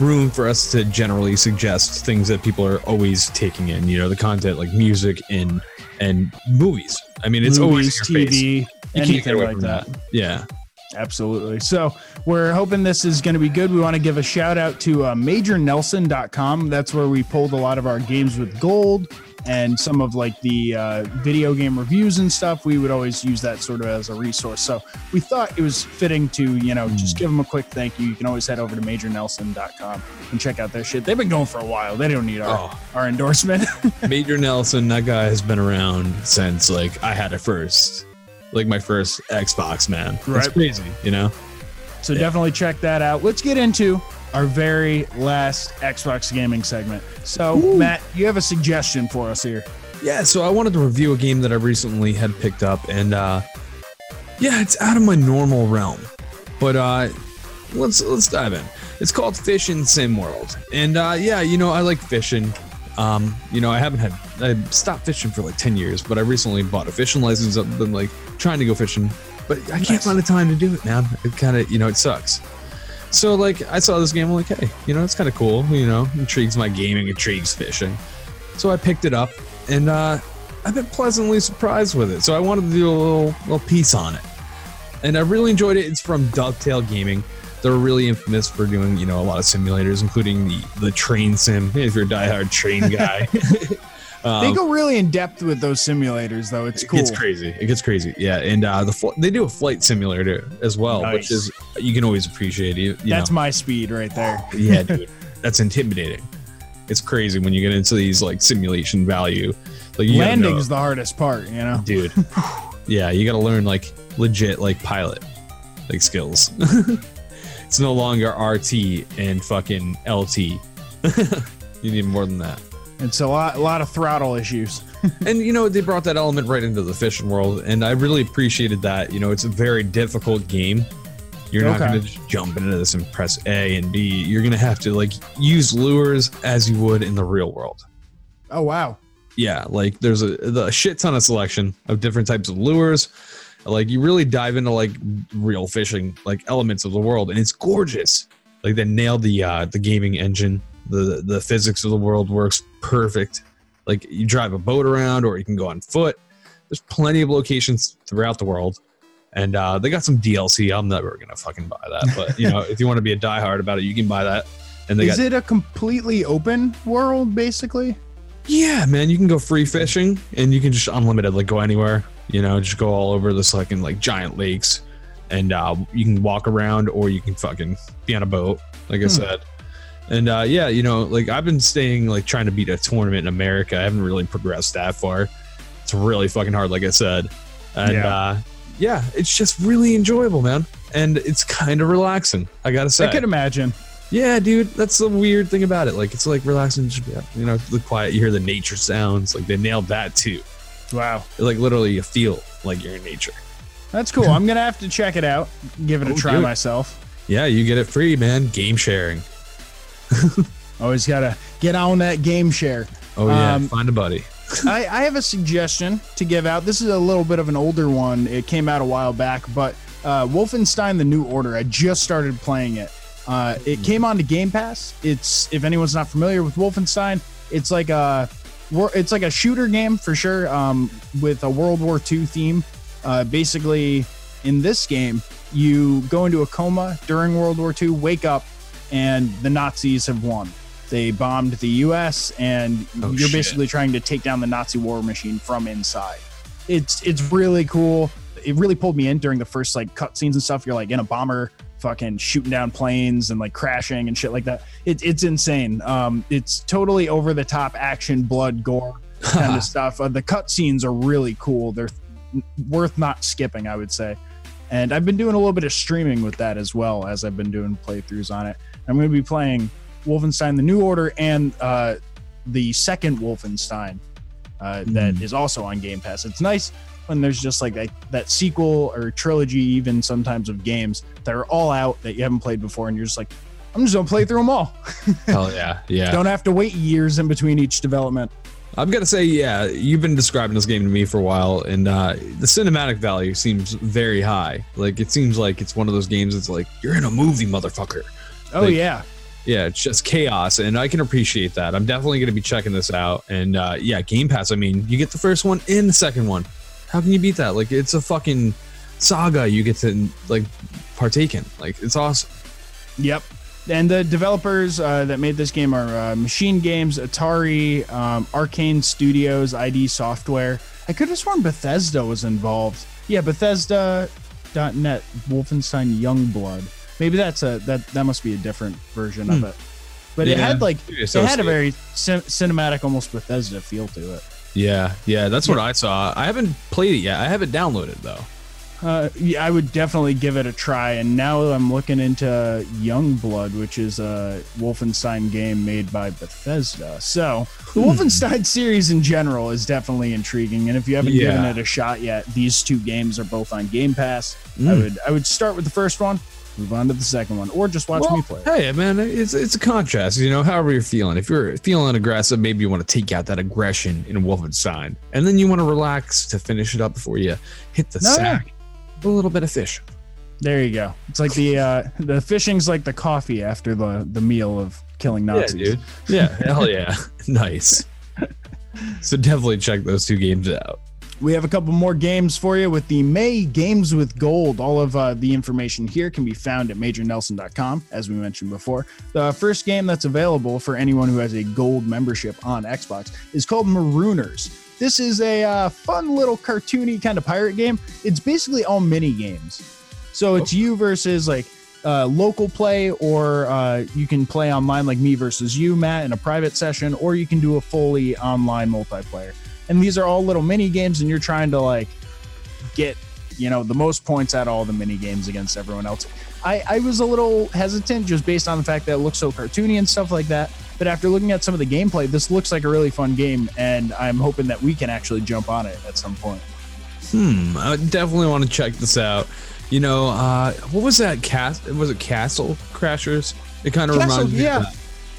room for us to generally suggest things that people are always taking in, you know, the content like music and and movies. I mean, it's always in face. TV, You can't anything get away like from that. Yeah. Absolutely. So we're hoping this is going to be good. We want to give a shout out to uh, MajorNelson.com. That's where we pulled a lot of our games with gold and some of like the uh, video game reviews and stuff. We would always use that sort of as a resource. So we thought it was fitting to, you know, just give them a quick thank you. You can always head over to MajorNelson.com and check out their shit. They've been going for a while. They don't need our, Oh. our endorsement. Major Nelson, that guy has been around since like I had it first. Like my first Xbox, man. It's Right. crazy, you know? So definitely check that out. Let's get into our very last Xbox gaming segment. So, Matt, you have a suggestion for us here. Yeah, so I wanted to review a game that I recently had picked up, and uh, yeah, it's out of my normal realm. But uh, let's let's dive in. It's called Fishing Sim World, and uh, yeah, you know I like fishing. Um, you know I haven't had I stopped fishing for like ten years, but I recently bought a fishing license. I've been like trying to go fishing, but I can't find the time to do it, man. It kind of you know it sucks. So like I saw this game, I'm like, hey, you know, it's kind of cool. You know, intrigues my gaming, intrigues fishing. So I picked it up, and uh, I've been pleasantly surprised with it. So I wanted to do a little little piece on it, and I really enjoyed it. It's from Dovetail Gaming. They're really infamous for doing you know a lot of simulators, including the the train sim. If you're a diehard train guy, They um, go really in depth with those simulators, though. It's it cool. gets crazy. It gets crazy. Yeah, and uh, the fl- they do a flight simulator as well, Nice. which is you can always appreciate. You, you That's know. my speed right there. yeah, dude, that's intimidating. It's crazy when you get into these like simulation value. Like Landing's the hardest part, you know? dude. yeah, you got to learn like legit like pilot like skills. it's no longer RT and fucking LT. you need more than that. It's a lot, a lot of throttle issues. and you know they brought that element right into the fishing world and i really appreciated that you know it's a very difficult game You're not Okay. going to just jump into this and press A and B. You're going to have to like use lures as you would in the real world. Oh wow. Yeah, like there's a, the- a shit ton of selection of different types of lures. Like you really dive into like real fishing, like elements of the world, and it's gorgeous. Like they nailed the uh, the gaming engine. The the physics of the world works perfect. Like you drive a boat around, or you can go on foot. There's plenty of locations throughout the world, and uh, they got some DLC. I'm never gonna fucking buy that, but you know, if you want to be a diehard about it, you can buy that. And they Is got it a completely open world, basically? yeah, man, you can go free fishing and you can just unlimited, like go anywhere. You know, just go all over this fucking like giant lakes, and uh, you can walk around or you can fucking be on a boat, like I Hmm. said. And uh, yeah, you know, like I've been staying like trying to beat a tournament in America. I haven't really progressed that far. It's really fucking hard, like I said. And Yeah. uh, yeah, it's just really enjoyable, man. And it's kind of relaxing. I gotta say. I could imagine. Yeah, dude, that's the weird thing about it. Like, it's like relaxing, you know, the quiet. You hear the nature sounds. Like, they nailed that too. Wow. Like, literally, you feel like you're in nature. That's cool. I'm gonna have to check it out. Give it a Oh, try do it. myself. Yeah, you get it free, man. Game sharing. Always gotta get on that game share. Oh yeah, Um, find a buddy. I, I have a suggestion to give out. This is a little bit of an older one. It came out a while back, but uh, Wolfenstein: The New Order. I just started playing it. Uh, it came onto Game Pass. It's if anyone's not familiar with Wolfenstein, it's like a it's like a shooter game for sure, um, with a World War II theme. Uh, basically, in this game, you go into a coma during World War II, wake up, and the Nazis have won. They bombed the U.S. and Oh, you're shit. basically trying to take down the Nazi war machine from inside. It's it's really cool. It really pulled me in during the first like cutscenes and stuff. You're like in a bomber, fucking shooting down planes and like crashing and shit like that. It, it's insane. Um, it's totally over the top action, blood, gore kind of stuff. Uh, the cutscenes are really cool. They're worth not skipping, I would say. And I've been doing a little bit of streaming with that as well as I've been doing playthroughs on it. I'm going to be playing Wolfenstein: The New Order and uh, the second Wolfenstein uh, that is also on Game Pass. It's nice when there's just like that, that sequel or trilogy, even sometimes of games that are all out that you haven't played before, and you're just like, I'm just gonna play through them all. Hell yeah, yeah. Don't have to wait years in between each development. I'm gonna say, yeah. You've been describing this game to me for a while, and uh, the cinematic value seems very high. Like, it seems like it's one of those games. that's like you're in a movie, motherfucker. Oh Like- yeah, yeah, it's just chaos, and I can appreciate that. I'm definitely going to be checking this out. And uh, yeah, Game Pass. I mean, you get the first one and the second one. How can you beat that? Like, it's a fucking saga you get to like partake in. Like, it's awesome. Yep. And the developers uh, that made this game are uh, MachineGames, Atari, um, Arkane Studios, ID Software. I could have sworn Bethesda was involved. Yeah, Bethesda.net, Wolfenstein Youngblood. Maybe that's a that that must be a different version of Hmm. it. But it had like it had a very cin- cinematic, almost Bethesda feel to it. Yeah, yeah, that's what I saw. I haven't played it yet. I haven't downloaded though. Uh, yeah, I would definitely give it a try. And now I'm looking into Youngblood, which is a Wolfenstein game made by Bethesda. So the Hmm. Wolfenstein series in general is definitely intriguing. And if you haven't given it a shot yet, these two games are both on Game Pass. I Mm. would I would start with the first one, move on to the second one, or just watch Well, me play. Hey, man, it's it's a contrast. You know, however you're feeling. If you're feeling aggressive, maybe you want to take out that aggression in Wolfenstein, and then you want to relax to finish it up before you hit the No, sack. A little bit of fish. There you go. It's like the uh, the fishing's like the coffee after the the meal of killing Nazis. Yeah, dude. Yeah, hell yeah. nice. So definitely check those two games out. We have a couple more games for you with the May Games with Gold. All of uh, the information here can be found at majornelson.com, as we mentioned before. The first game that's available for anyone who has a gold membership on Xbox is called Marooners. This is a uh, fun little cartoony kind of pirate game. It's basically all mini games. So it's you versus like uh, local play, or uh, you can play online like me versus you, Matt, in a private session, or you can do a fully online multiplayer. And these are all little mini games, and you're trying to like get you know the most points out of all the mini games against everyone else. I, I was a little hesitant just based on the fact that it looks so cartoony and stuff like that. But after looking at some of the gameplay, this looks like a really fun game, and I'm hoping that we can actually jump on it at some point. Hmm. I definitely want to check this out. you know, uh, what was that cast? Was it Castle Crashers? It kind of reminds me. yeah.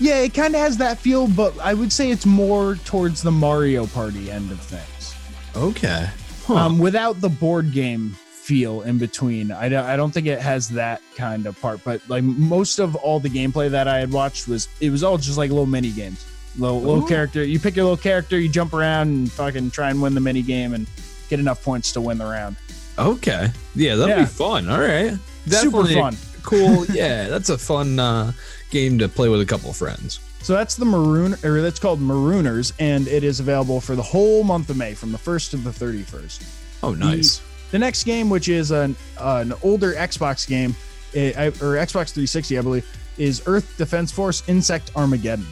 Of that. Yeah, it kind of has that feel, but I would say it's more towards the Mario Party end of things. Okay. Huh. Um, without the board game feel in between. I don't, I don't think it has that kind of part, but like most of all the gameplay that I had watched was it was all just like little mini games. Little, little character. You pick your little character, you jump around and fucking try and win the mini game and get enough points to win the round. Okay. Yeah, that'll Yeah. be fun. All right. Super fun. Cool. Yeah, that's a fun uh, game to play with a couple of friends. So that's the Maroon, or that's called Marooners, and it is available for the whole month of May, from the first to the thirty first. Oh, nice. The next game, which is an an older Xbox game, eh, I- or Xbox 360, I believe, is Earth Defense Force Insect Armageddon.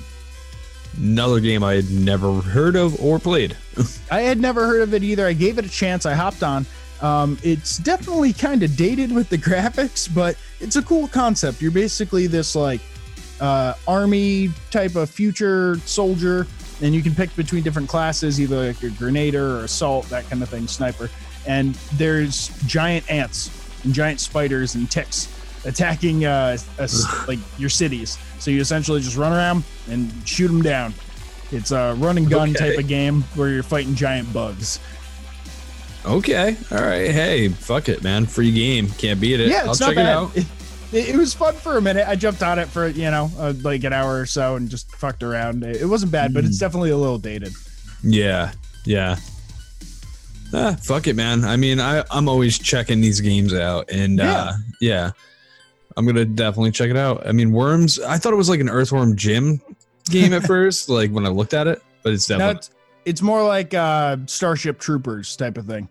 Another game I had never heard of or played. I had never heard of it either. I gave it a chance. I hopped on. Um, it's definitely kind of dated with the graphics, but it's a cool concept. You're basically this like uh, army type of future soldier, and you can pick between different classes, either like a grenader or assault, that kind of thing, sniper. And there's giant ants and giant spiders and ticks attacking uh, a like your cities. So you essentially just run around and shoot them down. It's a run and gun Okay. type of game where you're fighting giant bugs. Okay. All right. Hey, fuck it, man. Free game. Can't beat it. Yeah, I'll check not it bad. out. It, was fun for a minute. I jumped on it for you know uh, like an hour or so and just fucked around. It, it wasn't bad, but it's Hmm. definitely a little dated. Yeah. Yeah. Ah, fuck it, man. I mean, I, I'm always checking these games out, and uh, yeah, I'm gonna definitely check it out. I mean, Worms. I thought it was like an Earthworm Jim game at first, like when I looked at it, but it's definitely it's, it's more like uh, Starship Troopers type of thing.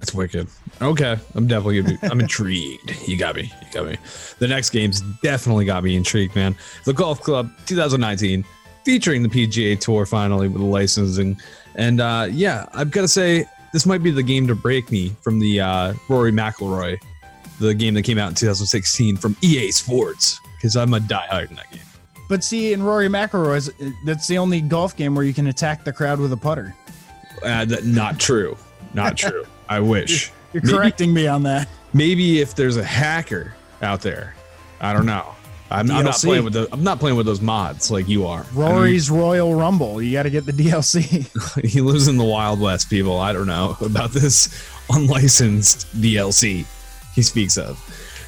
That's wicked. Okay, I'm definitely gonna be, I'm intrigued. You got me. You got me. The next game's definitely got me intrigued, man. The Golf Club 2019, featuring the PGA Tour finally with the licensing, and uh, yeah, I've got to say this might be the game to break me from the uh, Rory McIlroy, the game that came out in 2016 from EA Sports, because I'm a diehard in that game. But see, in Rory McIlroy's, that's the only golf game where you can attack the crowd with a putter. Uh, that, not true. Not true. I wish. You're Maybe- correcting me on that. maybe if there's a hacker out there, I don't know. I'm, I'm not playing with the. I'm not playing with those mods like you are. Rory's Royal Rumble. You got to get the DLC. He lives in the Wild West. People, I don't know about this unlicensed DLC he speaks of.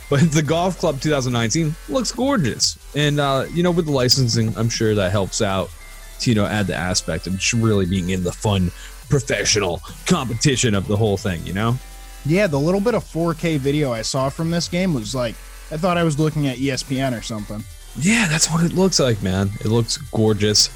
But the Golf Club 2019 looks gorgeous, and uh, you know, with the licensing, I'm sure that helps out to you know add the aspect of just really being in the fun, professional competition of the whole thing. You know. yeah, the little bit of 4K video I saw from this game was like, I thought I was looking at ESPN or something. Yeah, that's what it looks like, man. It looks gorgeous,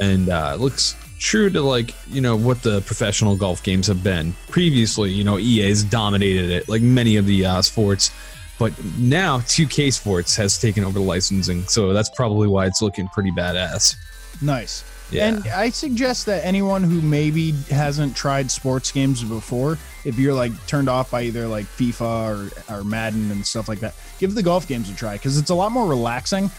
and uh, it looks true to like you know what the professional golf games have been previously. You know, EA's dominated it, like many of the uh, sports, but now 2K Sports has taken over the licensing, so that's probably why it's looking pretty badass. Nice. Yeah. And I suggest that anyone who maybe hasn't tried sports games before, if you're like turned off by either like FIFA or, or Madden and stuff like that, give the golf games a try because it's a lot more relaxing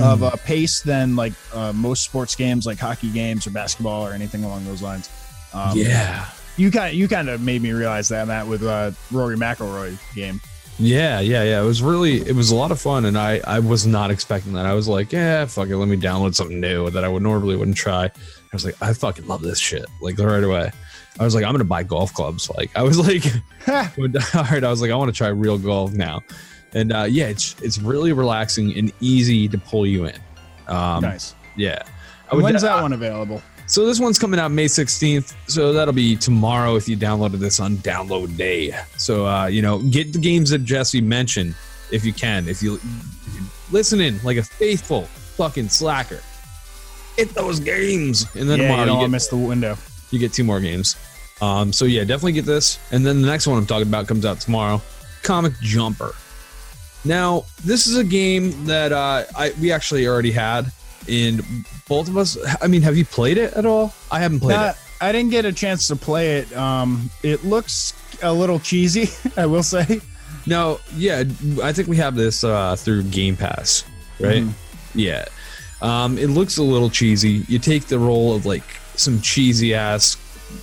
of a pace than like uh, most sports games like hockey games or basketball or anything along those lines. Um, yeah. You kind you kind of made me realize that Matt with uh, Rory McIlroy game. Yeah, yeah, yeah. It was really, it was a lot of fun, and I, I was not expecting that. I was like, yeah, fuck it, let me download something new that I would normally wouldn't try. I was like, I fucking love this shit, like right away. I was like, I'm gonna buy golf clubs. Like, I was like, all right, I was like, I want to try real golf now, and uh, yeah, it's it's really relaxing and easy to pull you in. Um, nice. Yeah. I When's that one available? So this one's coming out May 16th. So that'll be tomorrow if you downloaded this on download day. So uh, you know, get the games that Jesse mentioned if you can. If you, if you listening like a faithful fucking slacker, get those games. And then yeah, you tomorrow don't you get, miss the window. you get two more games. Um, so yeah, definitely get this. And then the next one I'm talking about comes out tomorrow. Comic Jumper. Now, this is a game that uh, I we actually already had, and both of us. I mean, have you played it at all? I haven't played Not- it. I didn't get a chance to play it. Um, it looks a little cheesy, I will say. No, yeah, I think we have this uh, through Game Pass, right? Yeah. Um, it looks a little cheesy. You take the role of like some cheesy ass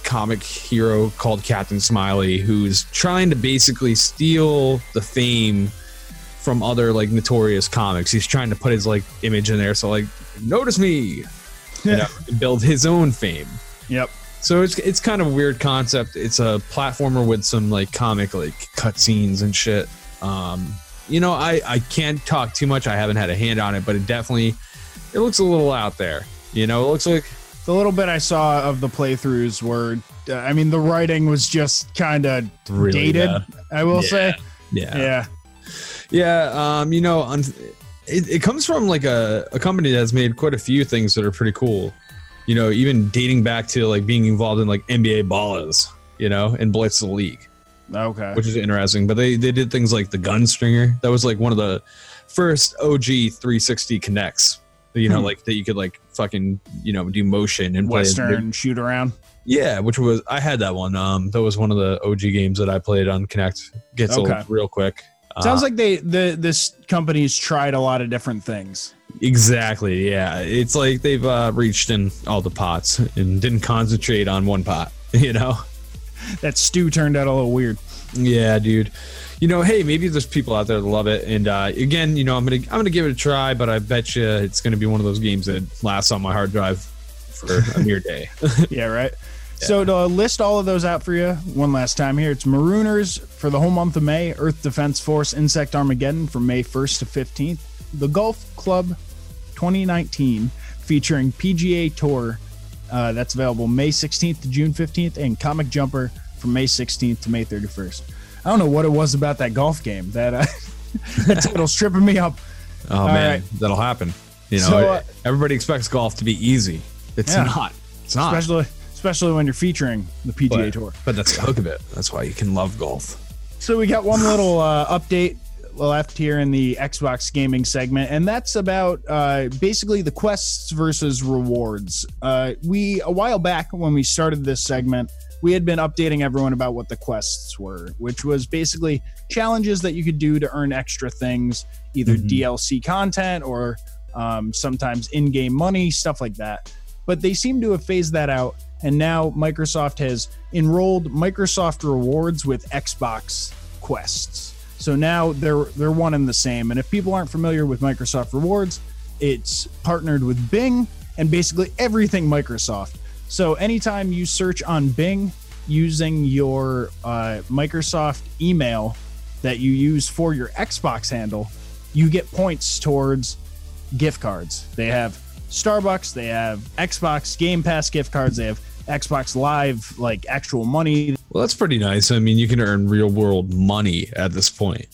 comic hero called Captain Smiley, who's trying to basically steal the fame from other like notorious comics. He's trying to put his like image in there, so like notice me, you know, build his own fame. Yep. So it's it's kind of a weird concept. It's a platformer with some like comic like cutscenes and shit. Um, you know, I I can't talk too much. I haven't had a hand on it, but it definitely it looks a little out there. You know, it looks like The little bit I saw of the playthroughs were, uh, I mean, the writing was just kind of Really dated. bad. I will say, yeah, yeah, yeah. Um, you know, un- it, it comes from like a, a company that's made quite a few things that are pretty cool. You know, even dating back to like being involved in like NBA ballers, you know, and Blitz the League. okay, which is interesting. But they they did things like the Gunstringer. That was like one of the first OG 360 Kinects. You know, Hmm. like that you could like fucking you know do motion and play. Western shoot around. Yeah, which was I had that one. Um, that was one of the OG games that I played on Kinect. Gets Okay. old real quick. Sounds Uh, like they the this company's tried a lot of different things. exactly. Yeah, it's like they've uh, reached in all the pots and didn't concentrate on one pot. You know. That stew turned out a little weird. Yeah, dude. You know, hey, maybe there's people out there that love it. And uh, again, you know, I'm gonna I'm gonna give it a try, but I bet you it's gonna be one of those games that lasts on my hard drive for a mere day. Yeah, right. So to list all of those out for you one last time here, it's Marooners for the whole month of May, Earth Defense Force Insect Armageddon from May 1st to 15th, the Golf Club 2019 featuring PGA Tour uh, that's available May 16th to June 15th, and Comic Jumper from May 16th to May 31st. I don't know what it was about that golf game that uh, that title's tripping me up. Oh man, right. that'll happen. You know, So, uh, everybody expects golf to be easy. It's Yeah. not. It's not. Especially especially when you're featuring the PGA but, Tour. but that's the hook of it. That's why you can love golf. So we got one little uh, update left here in the Xbox gaming segment, and that's about uh, basically the quests versus rewards. Uh, we a while back when we started this segment, we had been updating everyone about what the quests were, which was basically challenges that you could do to earn extra things, either Mhm. DLC content or um, sometimes in-game money, stuff like that. But they seem to have phased that out, and now Microsoft has enrolled Microsoft Rewards with Xbox quests. So now they're they're one and the same. And if people aren't familiar with Microsoft Rewards, it's partnered with Bing and basically everything Microsoft. So anytime you search on Bing using your uh, Microsoft email that you use for your Xbox handle, you get points towards gift cards. They have Starbucks, they have Xbox Game Pass gift cards, they have Xbox Live, like actual money. Well, that's pretty nice. I mean, you can earn real world money at this point.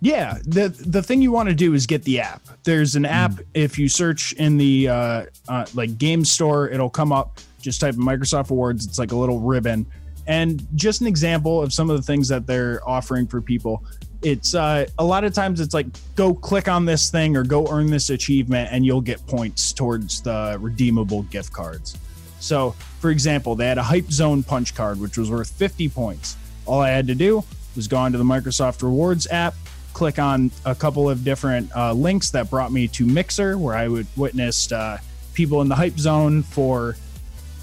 Yeah, the the thing you want to do is get the app. There's an app. If you search in the uh, uh, like game store, it'll come up. Just type in Microsoft Awards. It's like a little ribbon, and just an example of some of the things that they're offering for people. It's uh, a lot of times it's like go click on this thing or go earn this achievement, and you'll get points towards the redeemable gift cards. So, for example, they had a Hype Zone punch card, which was worth 50 points. All I had to do was go onto the Microsoft Rewards app, click on a couple of different uh, links that brought me to Mixer, where I would witnessed uh, people in the Hype Zone for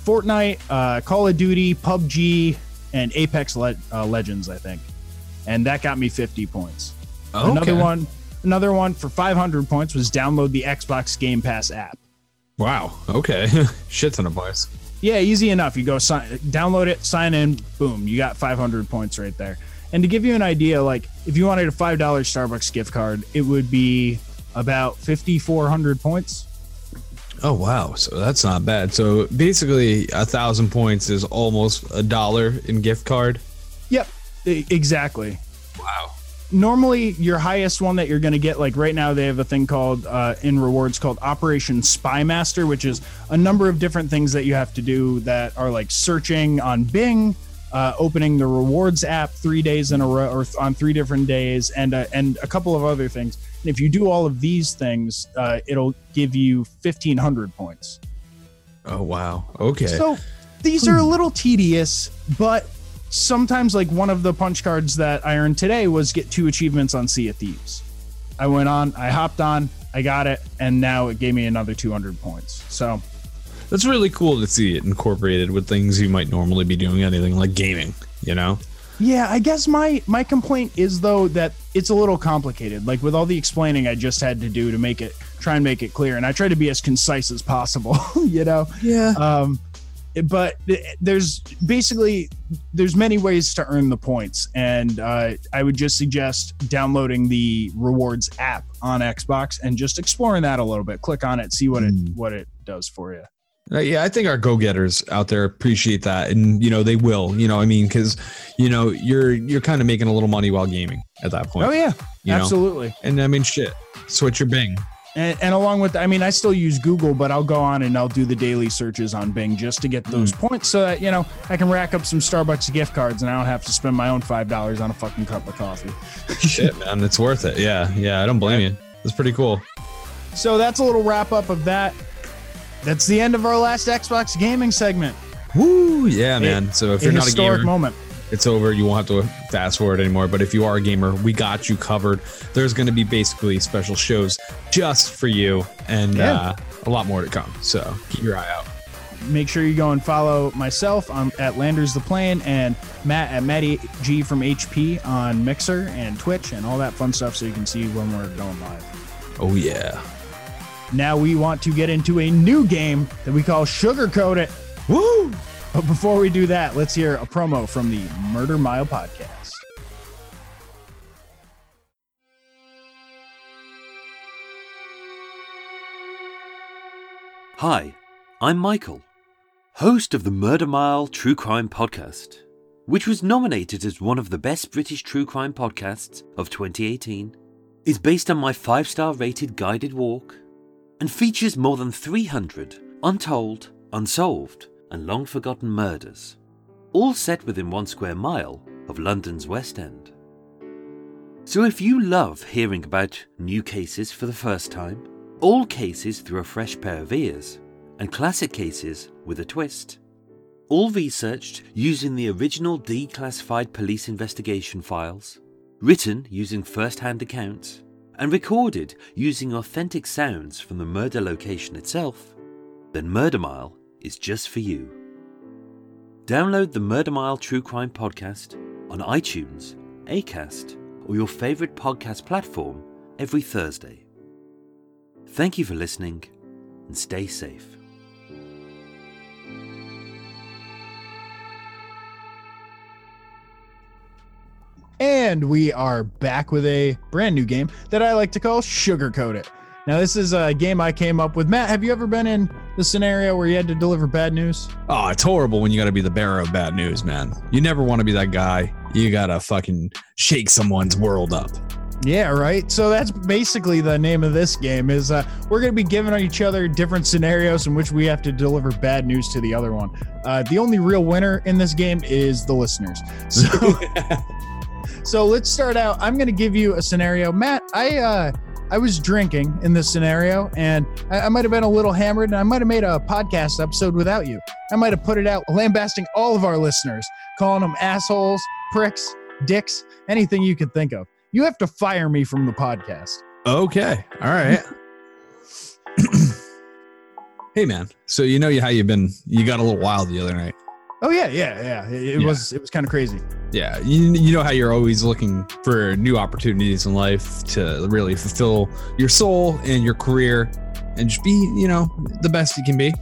Fortnite, uh, Call of Duty, PUBG, and Apex Le- uh, Legends, I think. And that got me 50 points. Another one, another one for 500 points was download the Xbox Game Pass app. Wow. Okay. Shit's in a points. Yeah, easy enough. You go sign, download it, sign in, boom, you got 500 points right there. And to give you an idea, like if you wanted a $5 Starbucks gift card, it would be about 5,400 points. Oh wow. So that's not bad. So basically, a thousand points is almost a dollar in gift card. Yep, exactly. Wow. Normally, your highest one that you're going to get, like right now, they have a thing called uh, in rewards called Operation Spy Master, which is a number of different things that you have to do that are like searching on Bing, uh, opening the rewards app three days in a row or on three different days, and uh, and a couple of other things. And if you do all of these things, uh, it'll give you 1,500 points. Oh wow. Okay. So these are a little tedious, but sometimes like one of the punch cards that I earned today was get two achievements on Sea of Thieves. I went on, I hopped on, I got it, and now it gave me another 200 points. So that's really cool to see it incorporated with things you might normally be doing, anything like gaming. You know? Yeah, I guess my my complaint is though that it's a little complicated. Like with all the explaining I just had to do to make it try and make it clear, and I try to be as concise as possible. you know. Yeah. Um, but there's basically there's many ways to earn the points, and uh, I would just suggest downloading the rewards app on Xbox and just exploring that a little bit. Click on it, see what it what it does for you. Uh, yeah, I think our go-getters out there appreciate that, and you know they will. You know, I mean, because you know you're you're kind of making a little money while gaming at that point. Oh yeah, you know? absolutely. And I mean, shit, switch your Bing. And, and along with, I mean, I still use Google, but I'll go on and I'll do the daily searches on Bing just to get hmm. those points, so that you know I can rack up some Starbucks gift cards, and I don't have to spend my own five dollars on a fucking cup of coffee. shit, man, it's worth it. Yeah, yeah, I don't blame you. That's pretty cool. So that's a little wrap up of that. That's the end of our last Xbox gaming segment. Woo, yeah, man. So if you're not a historic gamer, moment. It's over. You won't have to fast forward anymore. But if you are a gamer, we got you covered. There's going to be basically special shows just for you, and Yeah. uh, a lot more to come. So keep your eye out. Make sure you go and follow myself. I'm at Landers the Plane and Matt at Matty G from HP on Mixer and Twitch and all that fun stuff, so you can see when we're going live. Oh yeah. Now we want to get into a new game that we call Sugarcoat It. Woo! But before we do that, let's hear a promo from the Murder Mile podcast. Hi, I'm Michael, host of the Murder Mile True Crime Podcast, which was nominated as one of the best British true crime podcasts of 2018, is based on my five star rated guided walk, and features more than 300 untold, unsolved, and long forgotten murders, all set within one square mile of London's West End. So if you love hearing about new cases for the first time, old cases through a fresh pair of ears, and classic cases with a twist, all researched using the original declassified police investigation files, written using first hand accounts, and recorded using authentic sounds from the murder location itself, then Murder Mile is just for you. Download the Murder Mile True Crime Podcast on iTunes, Acast, or your favorite podcast platform every Thursday. Thank you for listening and stay safe. And we are back with a brand new game that I like to call Sugarcoat It. Now, this is a game I came up with. Matt, have you ever been in the scenario where you had to deliver bad news? Oh, it's horrible when you got to be the bearer of bad news, man. You never want to be that guy. You got to fucking shake someone's world up. Yeah, right. So that's basically the name of this game. Is uh, we're going to be giving each other different scenarios in which we have to deliver bad news to the other one. Uh, the only real winner in this game is the listeners. So, so let's start out. I'm going to give you a scenario, Matt. I uh, I was drinking in this scenario, and I, I might have been a little hammered, and I might have made a podcast episode without you. I might have put it out lambasting all of our listeners, calling them assholes, pricks, dicks, anything you could think of. You have to fire me from the podcast. Okay. All right. hey, man. So you know how you've been. You got a little wild the other night. Oh yeah, yeah, yeah. It, it Yeah. was it was kind of crazy. Yeah. You, you know how you're always looking for new opportunities in life to really fulfill your soul and your career and just be, you know, the best you can be.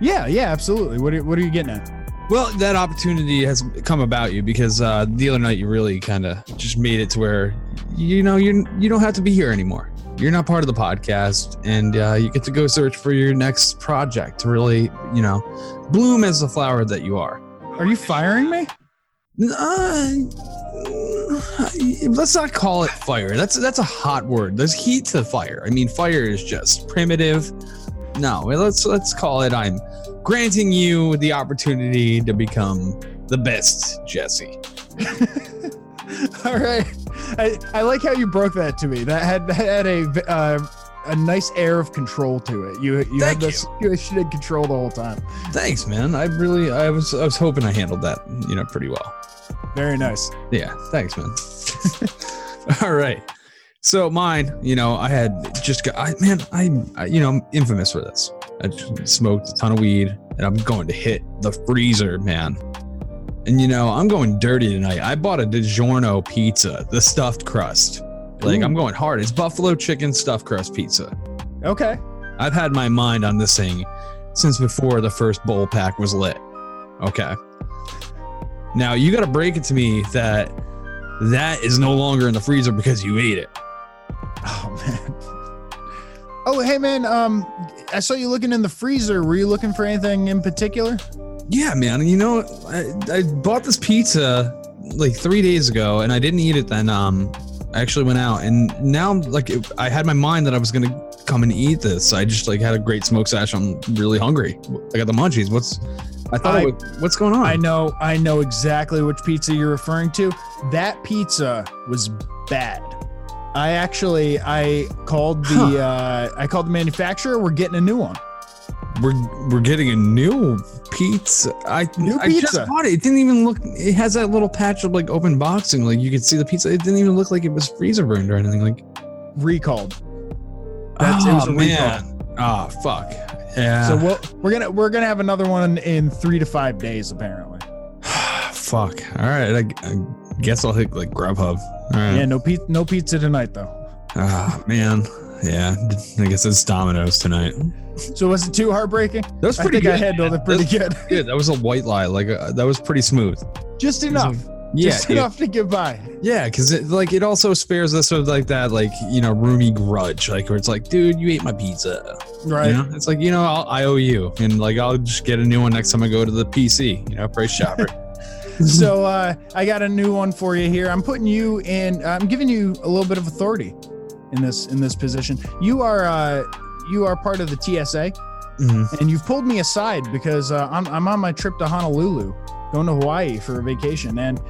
Yeah, yeah, absolutely. What are, what are you getting at? Well, that opportunity has come about you because uh, the other night you really kind of just made it to where you know you you don't have to be here anymore. You're not part of the podcast, and uh, you get to go search for your next project to really, you know, bloom as the flower that you are. Are you firing me? Uh, let's not call it fire. That's that's a hot word. There's heat to fire. I mean, fire is just primitive. No, let's let's call it. I'm granting you the opportunity to become the best, Jesse. All right. I, I like how you broke that to me. That had that had a uh, a nice air of control to it. You you had Thank this you have control the whole time. Thanks, man. I really, I was, I was hoping I handled that, you know, pretty well. Very nice. Yeah, thanks, man. All right. So mine, you know, I had just got, I, man, I, I, you know, I'm infamous for this. I smoked a ton of weed, and I'm going to hit the freezer, man. And you know, I'm going dirty tonight. I bought a DiGiorno pizza, the stuffed crust. Like Ooh. I'm going hard. It's buffalo chicken stuffed crust pizza. Okay. I've had my mind on this thing since before the first bowl pack was lit. Okay. Now you got to break it to me that that is no longer in the freezer because you ate it. Oh man. Oh hey man, um, I saw you looking in the freezer. Were you looking for anything in particular? Yeah, man. You know, I, I bought this pizza like three days ago, and I didn't eat it. Then, um, I actually went out, and now like it, I had my mind that I was gonna come and eat this. I just like had a great smoke sash. I'm really hungry. I got the munchies. What's I thought I- would, what's going on? I know, I know exactly which pizza you're referring to. That pizza was bad. I actually, I called the, uh, I called the manufacturer. We're getting a new one. We're we're getting a new pizza. I New I pizza. just bought it. It didn't even look. It has that little patch of like open boxing. Like you could see the pizza. It didn't even look like it was freezer burned or anything. Like Recalled. That's it was oh a recall. man. Oh fuck. Yeah. So we'll, we're gonna we're gonna have another one in three to five days apparently. fuck. All right. I, I guess I'll hit like Grubhub. All right. Yeah, no pizza, no pizza tonight though. Ah man. Yeah. I guess it's Domino's tonight. So was it too heartbreaking? That was I pretty think good. I handled it pretty good. That's good. That was a white lie. Like uh, that was pretty smooth. Just enough. Yeah. Just dude. enough to get by. Yeah, because it like it also spares us of like that like you know roomy grudge like where it's like dude you ate my pizza Right. you know it's like you know I'll, I owe you and like I'll just get a new one next time I go to the PC you know Price Chopper so uh, I got a new one for you here. I'm putting you in. I'm giving you a little bit of authority in this in this position. You are uh, you are part of the TSA, Mhm. and you've pulled me aside because uh, I'm I'm on my trip to Honolulu, going to Hawaii for a vacation, and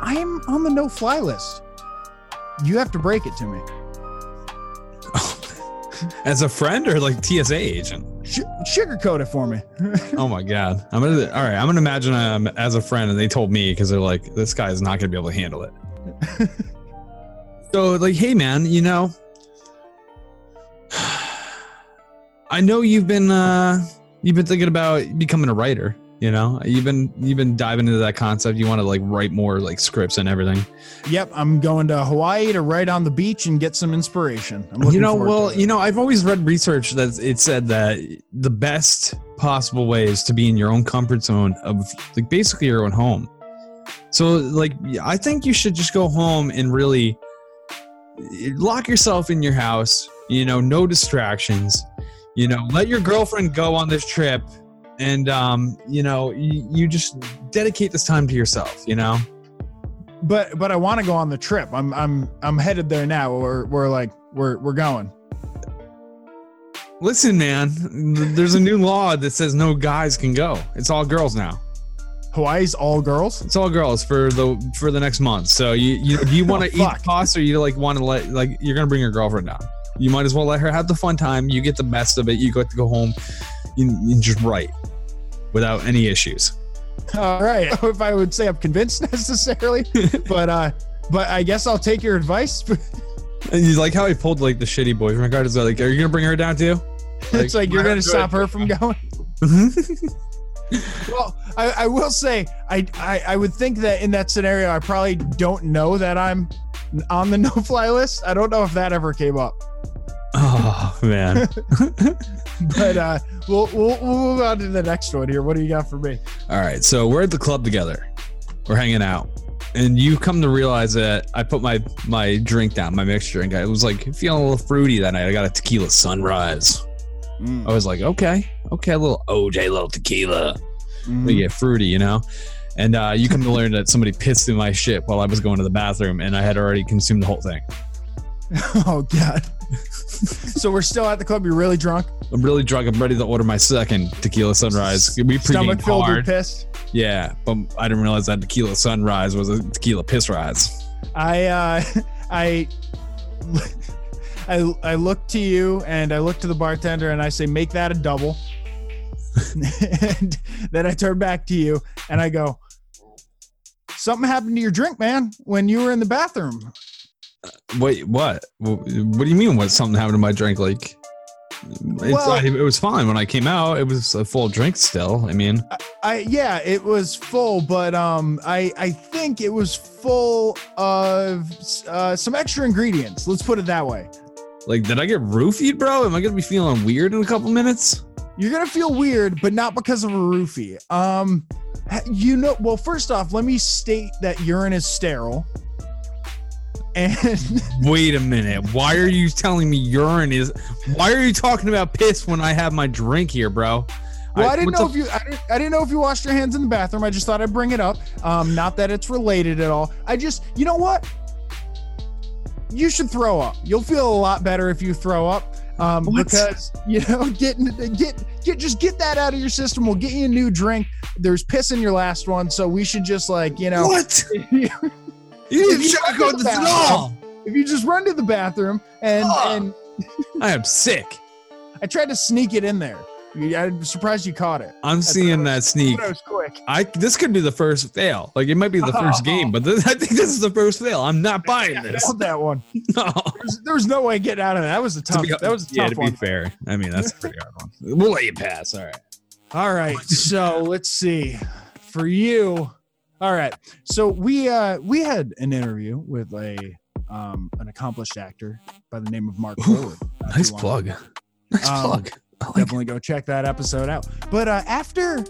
I'm on the no fly list. You have to break it to me. as a friend or like TSA agent sugarcoat it for me. oh my god I'm gonna all right I'm gonna imagine um as a friend and they told me because they're like this guy is not gonna be able to handle it so like hey man you know I know you've been uh you've been thinking about becoming a writer you know? You've been you've been diving into that concept. You want to like write more like scripts and everything. Yep, I'm going to Hawaii to write on the beach and get some inspiration. I'm looking you know well you know i've always read research that it said that the best possible way is to be in your own comfort zone of like basically your own home. So like i think you should just go home and really lock yourself in your house you know no distractions you know let your girlfriend go on this trip and um you know you, you just dedicate this time to yourself you know but but I want to go on the trip. I'm I'm I'm headed there now. We're we're like we're we're going. listen man there's a new law that says no guys can go it's all girls now Hawaii's all girls. It's all girls for the for the next month. So you you you want to Oh, eat costs or you like want to let like you're gonna bring your girlfriend down? You might as well let her have the fun time. You get the best of it. You get to go home. and, just write without any issues. All right. If I would say I'm convinced necessarily, but uh, but I guess I'll take your advice. And you like how he pulled like the shitty boy from my card. Is like, are you gonna bring her down too? it's like you're gonna stop her from going. Well, I, I will say I, I I would think that in that scenario I probably don't know that I'm on the no fly list. I don't know if that ever came up, Oh man. but uh, we'll, we'll we'll move on to the next one here. What do you got for me? All right, so we're at the club together. We're hanging out, and you come to realize that I put my my drink down, my mixed drink. I was like feeling a little fruity that night. I got a tequila sunrise. I was like, okay, okay, a little OJ, a little tequila. Mm. We get fruity, you know. And uh, you come to learn that somebody pissed in my shit while I was going to the bathroom, and I had already consumed the whole thing. Oh God. so we're still at the club. You're really drunk. I'm really drunk. I'm ready to order my second tequila sunrise. We Stomach pre filled with hard. piss. Yeah, but I didn't realize that tequila sunrise was a tequila piss rise. I uh I I I look to you and I look to the bartender and I say make that a double. and then I turn back to you and I go Something happened to your drink, man, when you were in the bathroom. Wait, what? What do you mean? What something happened to my drink? Like, Well- I, it was fine when I came out. It was a full drink still. I mean, I yeah, it was full, but um, I I think it was full of uh, some extra ingredients. Let's put it that way. Like, did I get roofied, bro? Am I gonna be feeling weird in a couple minutes? You're gonna feel weird, but not because of a roofie. Um, you know, well, first off, let me state that urine is sterile, and Wait a minute. Why are you telling me urine is? Why are you talking about piss when I have my drink here, bro? well, I, didn't know the if you, I didn't, I didn't know if you washed your hands in the bathroom. I just thought I'd bring it up. Um, not that it's related at all. I just, you know what? You should throw up. You'll feel a lot better if you throw up. Um, because you know, getting get get just get that out of your system. We'll get you a new drink. There's piss in your last one, so we should just like you know. What? if You didn't sugarcoat to this the at all. you just run to the bathroom and Ugh. and I am sick. I tried to sneak it in there. I'm surprised you caught it. I'm seeing that sneak. Was quick. I this could be the first fail. Like it might be the first game, but this, I think this is the first fail. I'm not buying this. Nailed that one. No. There was, there was no way getting out of that. That was a To tough. be- that was a yeah, tough to be one. fair. I mean, that's a pretty hard one. We'll let you pass. All right. All right. So let's see. For you, all right. So we uh we had an interview with a um an accomplished actor by the name of Mark Forward. Nice plug. ago. Nice Um, plug. I like definitely go check that episode out. But uh, after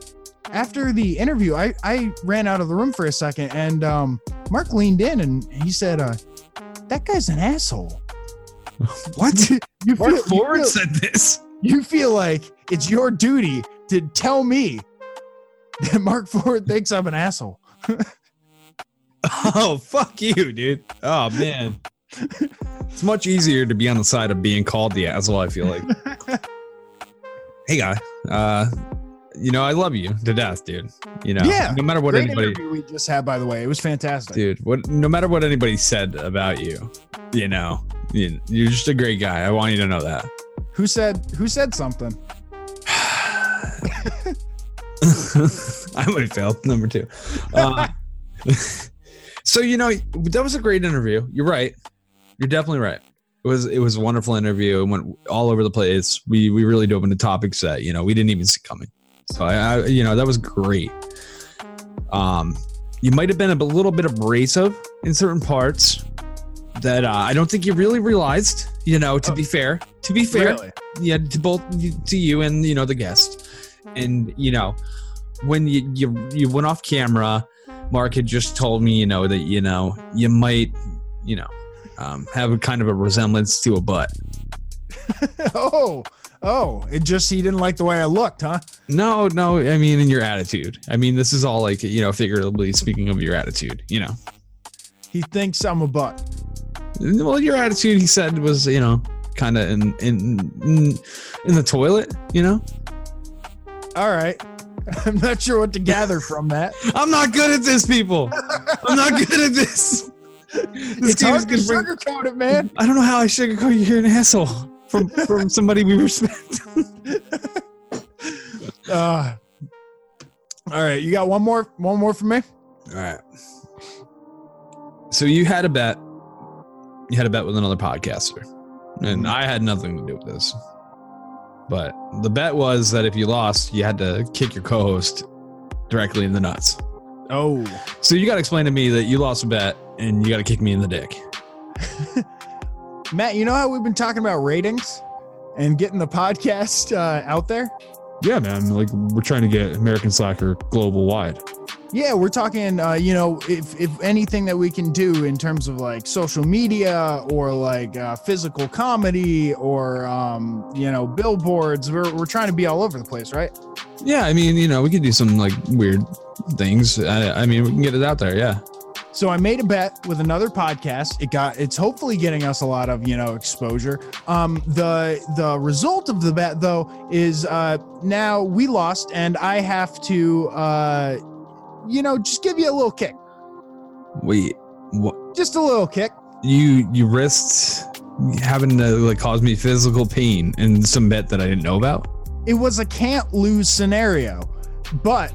after the interview, I I ran out of the room for a second, and um, Mark leaned in and he said, uh, "That guy's an asshole." What? you Mark you feel, said this. you feel like it's your duty to tell me that Mark Ford thinks I'm an asshole. Oh, fuck you, dude. Oh man. It's much easier to be on the side of being called the asshole, I feel like. hey guy. Uh you know, I love you to death, dude. You know, Yeah, no matter what Great anybody we just had, by the way. It was fantastic. dude, what no matter what anybody said about you, you know, you, you're just a great guy. I want you to know that. Who said Who said something? I would have failed. Number two. Uh, so you know that was a great interview. You're right. You're definitely right. It was it was a wonderful interview. It went all over the place. We we really dove into topics that you know we didn't even see coming. So I, I you know that was great. Um, you might have been a little bit abrasive in certain parts that uh, I don't think you really realized. You know, to be fair, to be fair, Really? yeah to both to you and you know the guest and you know when you you, you went off camera mark had just told me you know that you know you might you know um, have a kind of a resemblance to a butt oh, oh! It just he didn't like the way I looked, huh? no no i mean in your attitude i mean this is all like you know figuratively speaking of your attitude you know He thinks I'm a butt. well your attitude he said was you know kind of in, in in in the toilet you know All right. I'm not sure what to gather from that. i'm not good at this people i'm not good at this this it's game hard is to gonna bring sugarcoat it, man. I don't know how I sugarcoat you. You're an asshole from from somebody we respect. Uh, all right, you got one more, one more for me. All right. So you had a bet. You had a bet with another podcaster, and I had nothing to do with this. But the bet was that if you lost, you had to kick your co-host directly in the nuts. Oh, So you got to explain to me that you lost a bet and you got to kick me in the dick. Matt, you know how we've been talking about ratings and getting the podcast uh, out there? Yeah, man. Like we're trying to get American Slacker global wide. Yeah, we're talking. Uh, you know, if if anything that we can do in terms of like social media or like uh, physical comedy or um, you know billboards, we're we're trying to be all over the place, right? Yeah, I mean, you know, we could do some like weird things. I, I mean, we can get it out there. Yeah. So I made a bet with another podcast. It got it's hopefully getting us a lot of you know exposure. Um, the the result of the bet though is uh, now we lost, and I have to uh, you know just give you a little kick, Wait, what? just a little kick. You you risked having to like cause me physical pain in some bet that I didn't know about. It was a can't lose scenario, but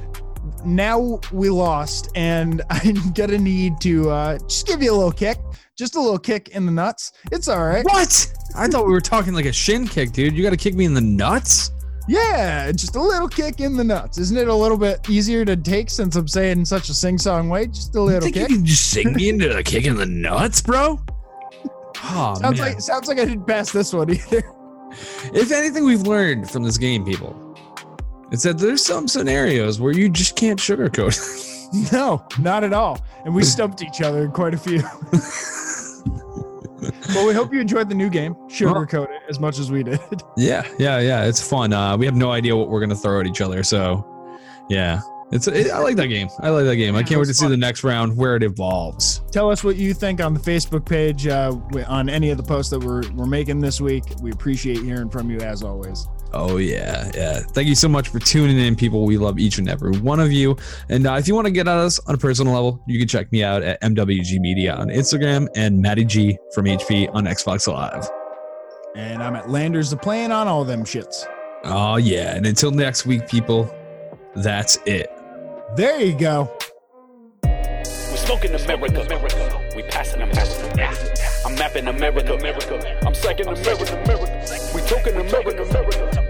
now we lost, and I'm gonna need to uh, just give you a little kick just a little kick in the nuts. It's all right. What? I thought we were talking like a shin kick, dude. You got to kick me in the nuts? Yeah, just a little kick in the nuts. Isn't it a little bit easier to take since I'm saying in such a sing-song way? Just a You little think kick. you can just sing me into a kick in the nuts, bro? Oh, sounds man. like sounds like I didn't pass this one either. if anything we've learned from this game, people, it's that there's some scenarios where you just can't sugarcoat. No, not at all. And we stumped each other in quite a few. well, we hope you enjoyed the new game. Sugarcoat it as much as we did. yeah, yeah, yeah. It's fun. Uh, we have no idea what we're gonna throw at each other, so yeah, it's. It, I like that game. I like that game. I can't wait to see the next round where it evolves. Tell us what you think on the Facebook page, uh, on any of the posts that we're, we're making this week. We appreciate hearing from you as always. Oh yeah, yeah. Thank you so much for tuning in, people. We love each and every one of you. And uh, if you want to get at us on a personal level, you can check me out at MWG Media on Instagram and Matty G from HP on Xbox Live. And I'm at Landers the Plan on all them shits. Oh yeah. And until next week, people, that's it. There you go. We're smoking America. America. We passing America. Yeah. I'm mapping America. America. I'm psyching America. America. We talking America. America.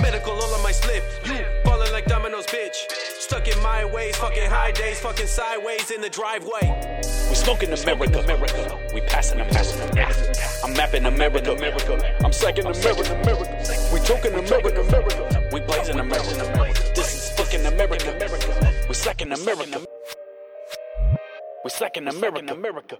Medical all on my slip. You ballin' like dominoes, bitch. Stuck in my ways, fucking high days, fucking sideways in the driveway. We smoking America, America. We passing America. I'm mapping America, America. I'm psyching America, America. We talking America, America. We blazing America. This is fucking America, America. We slacking America. We slacking America, America.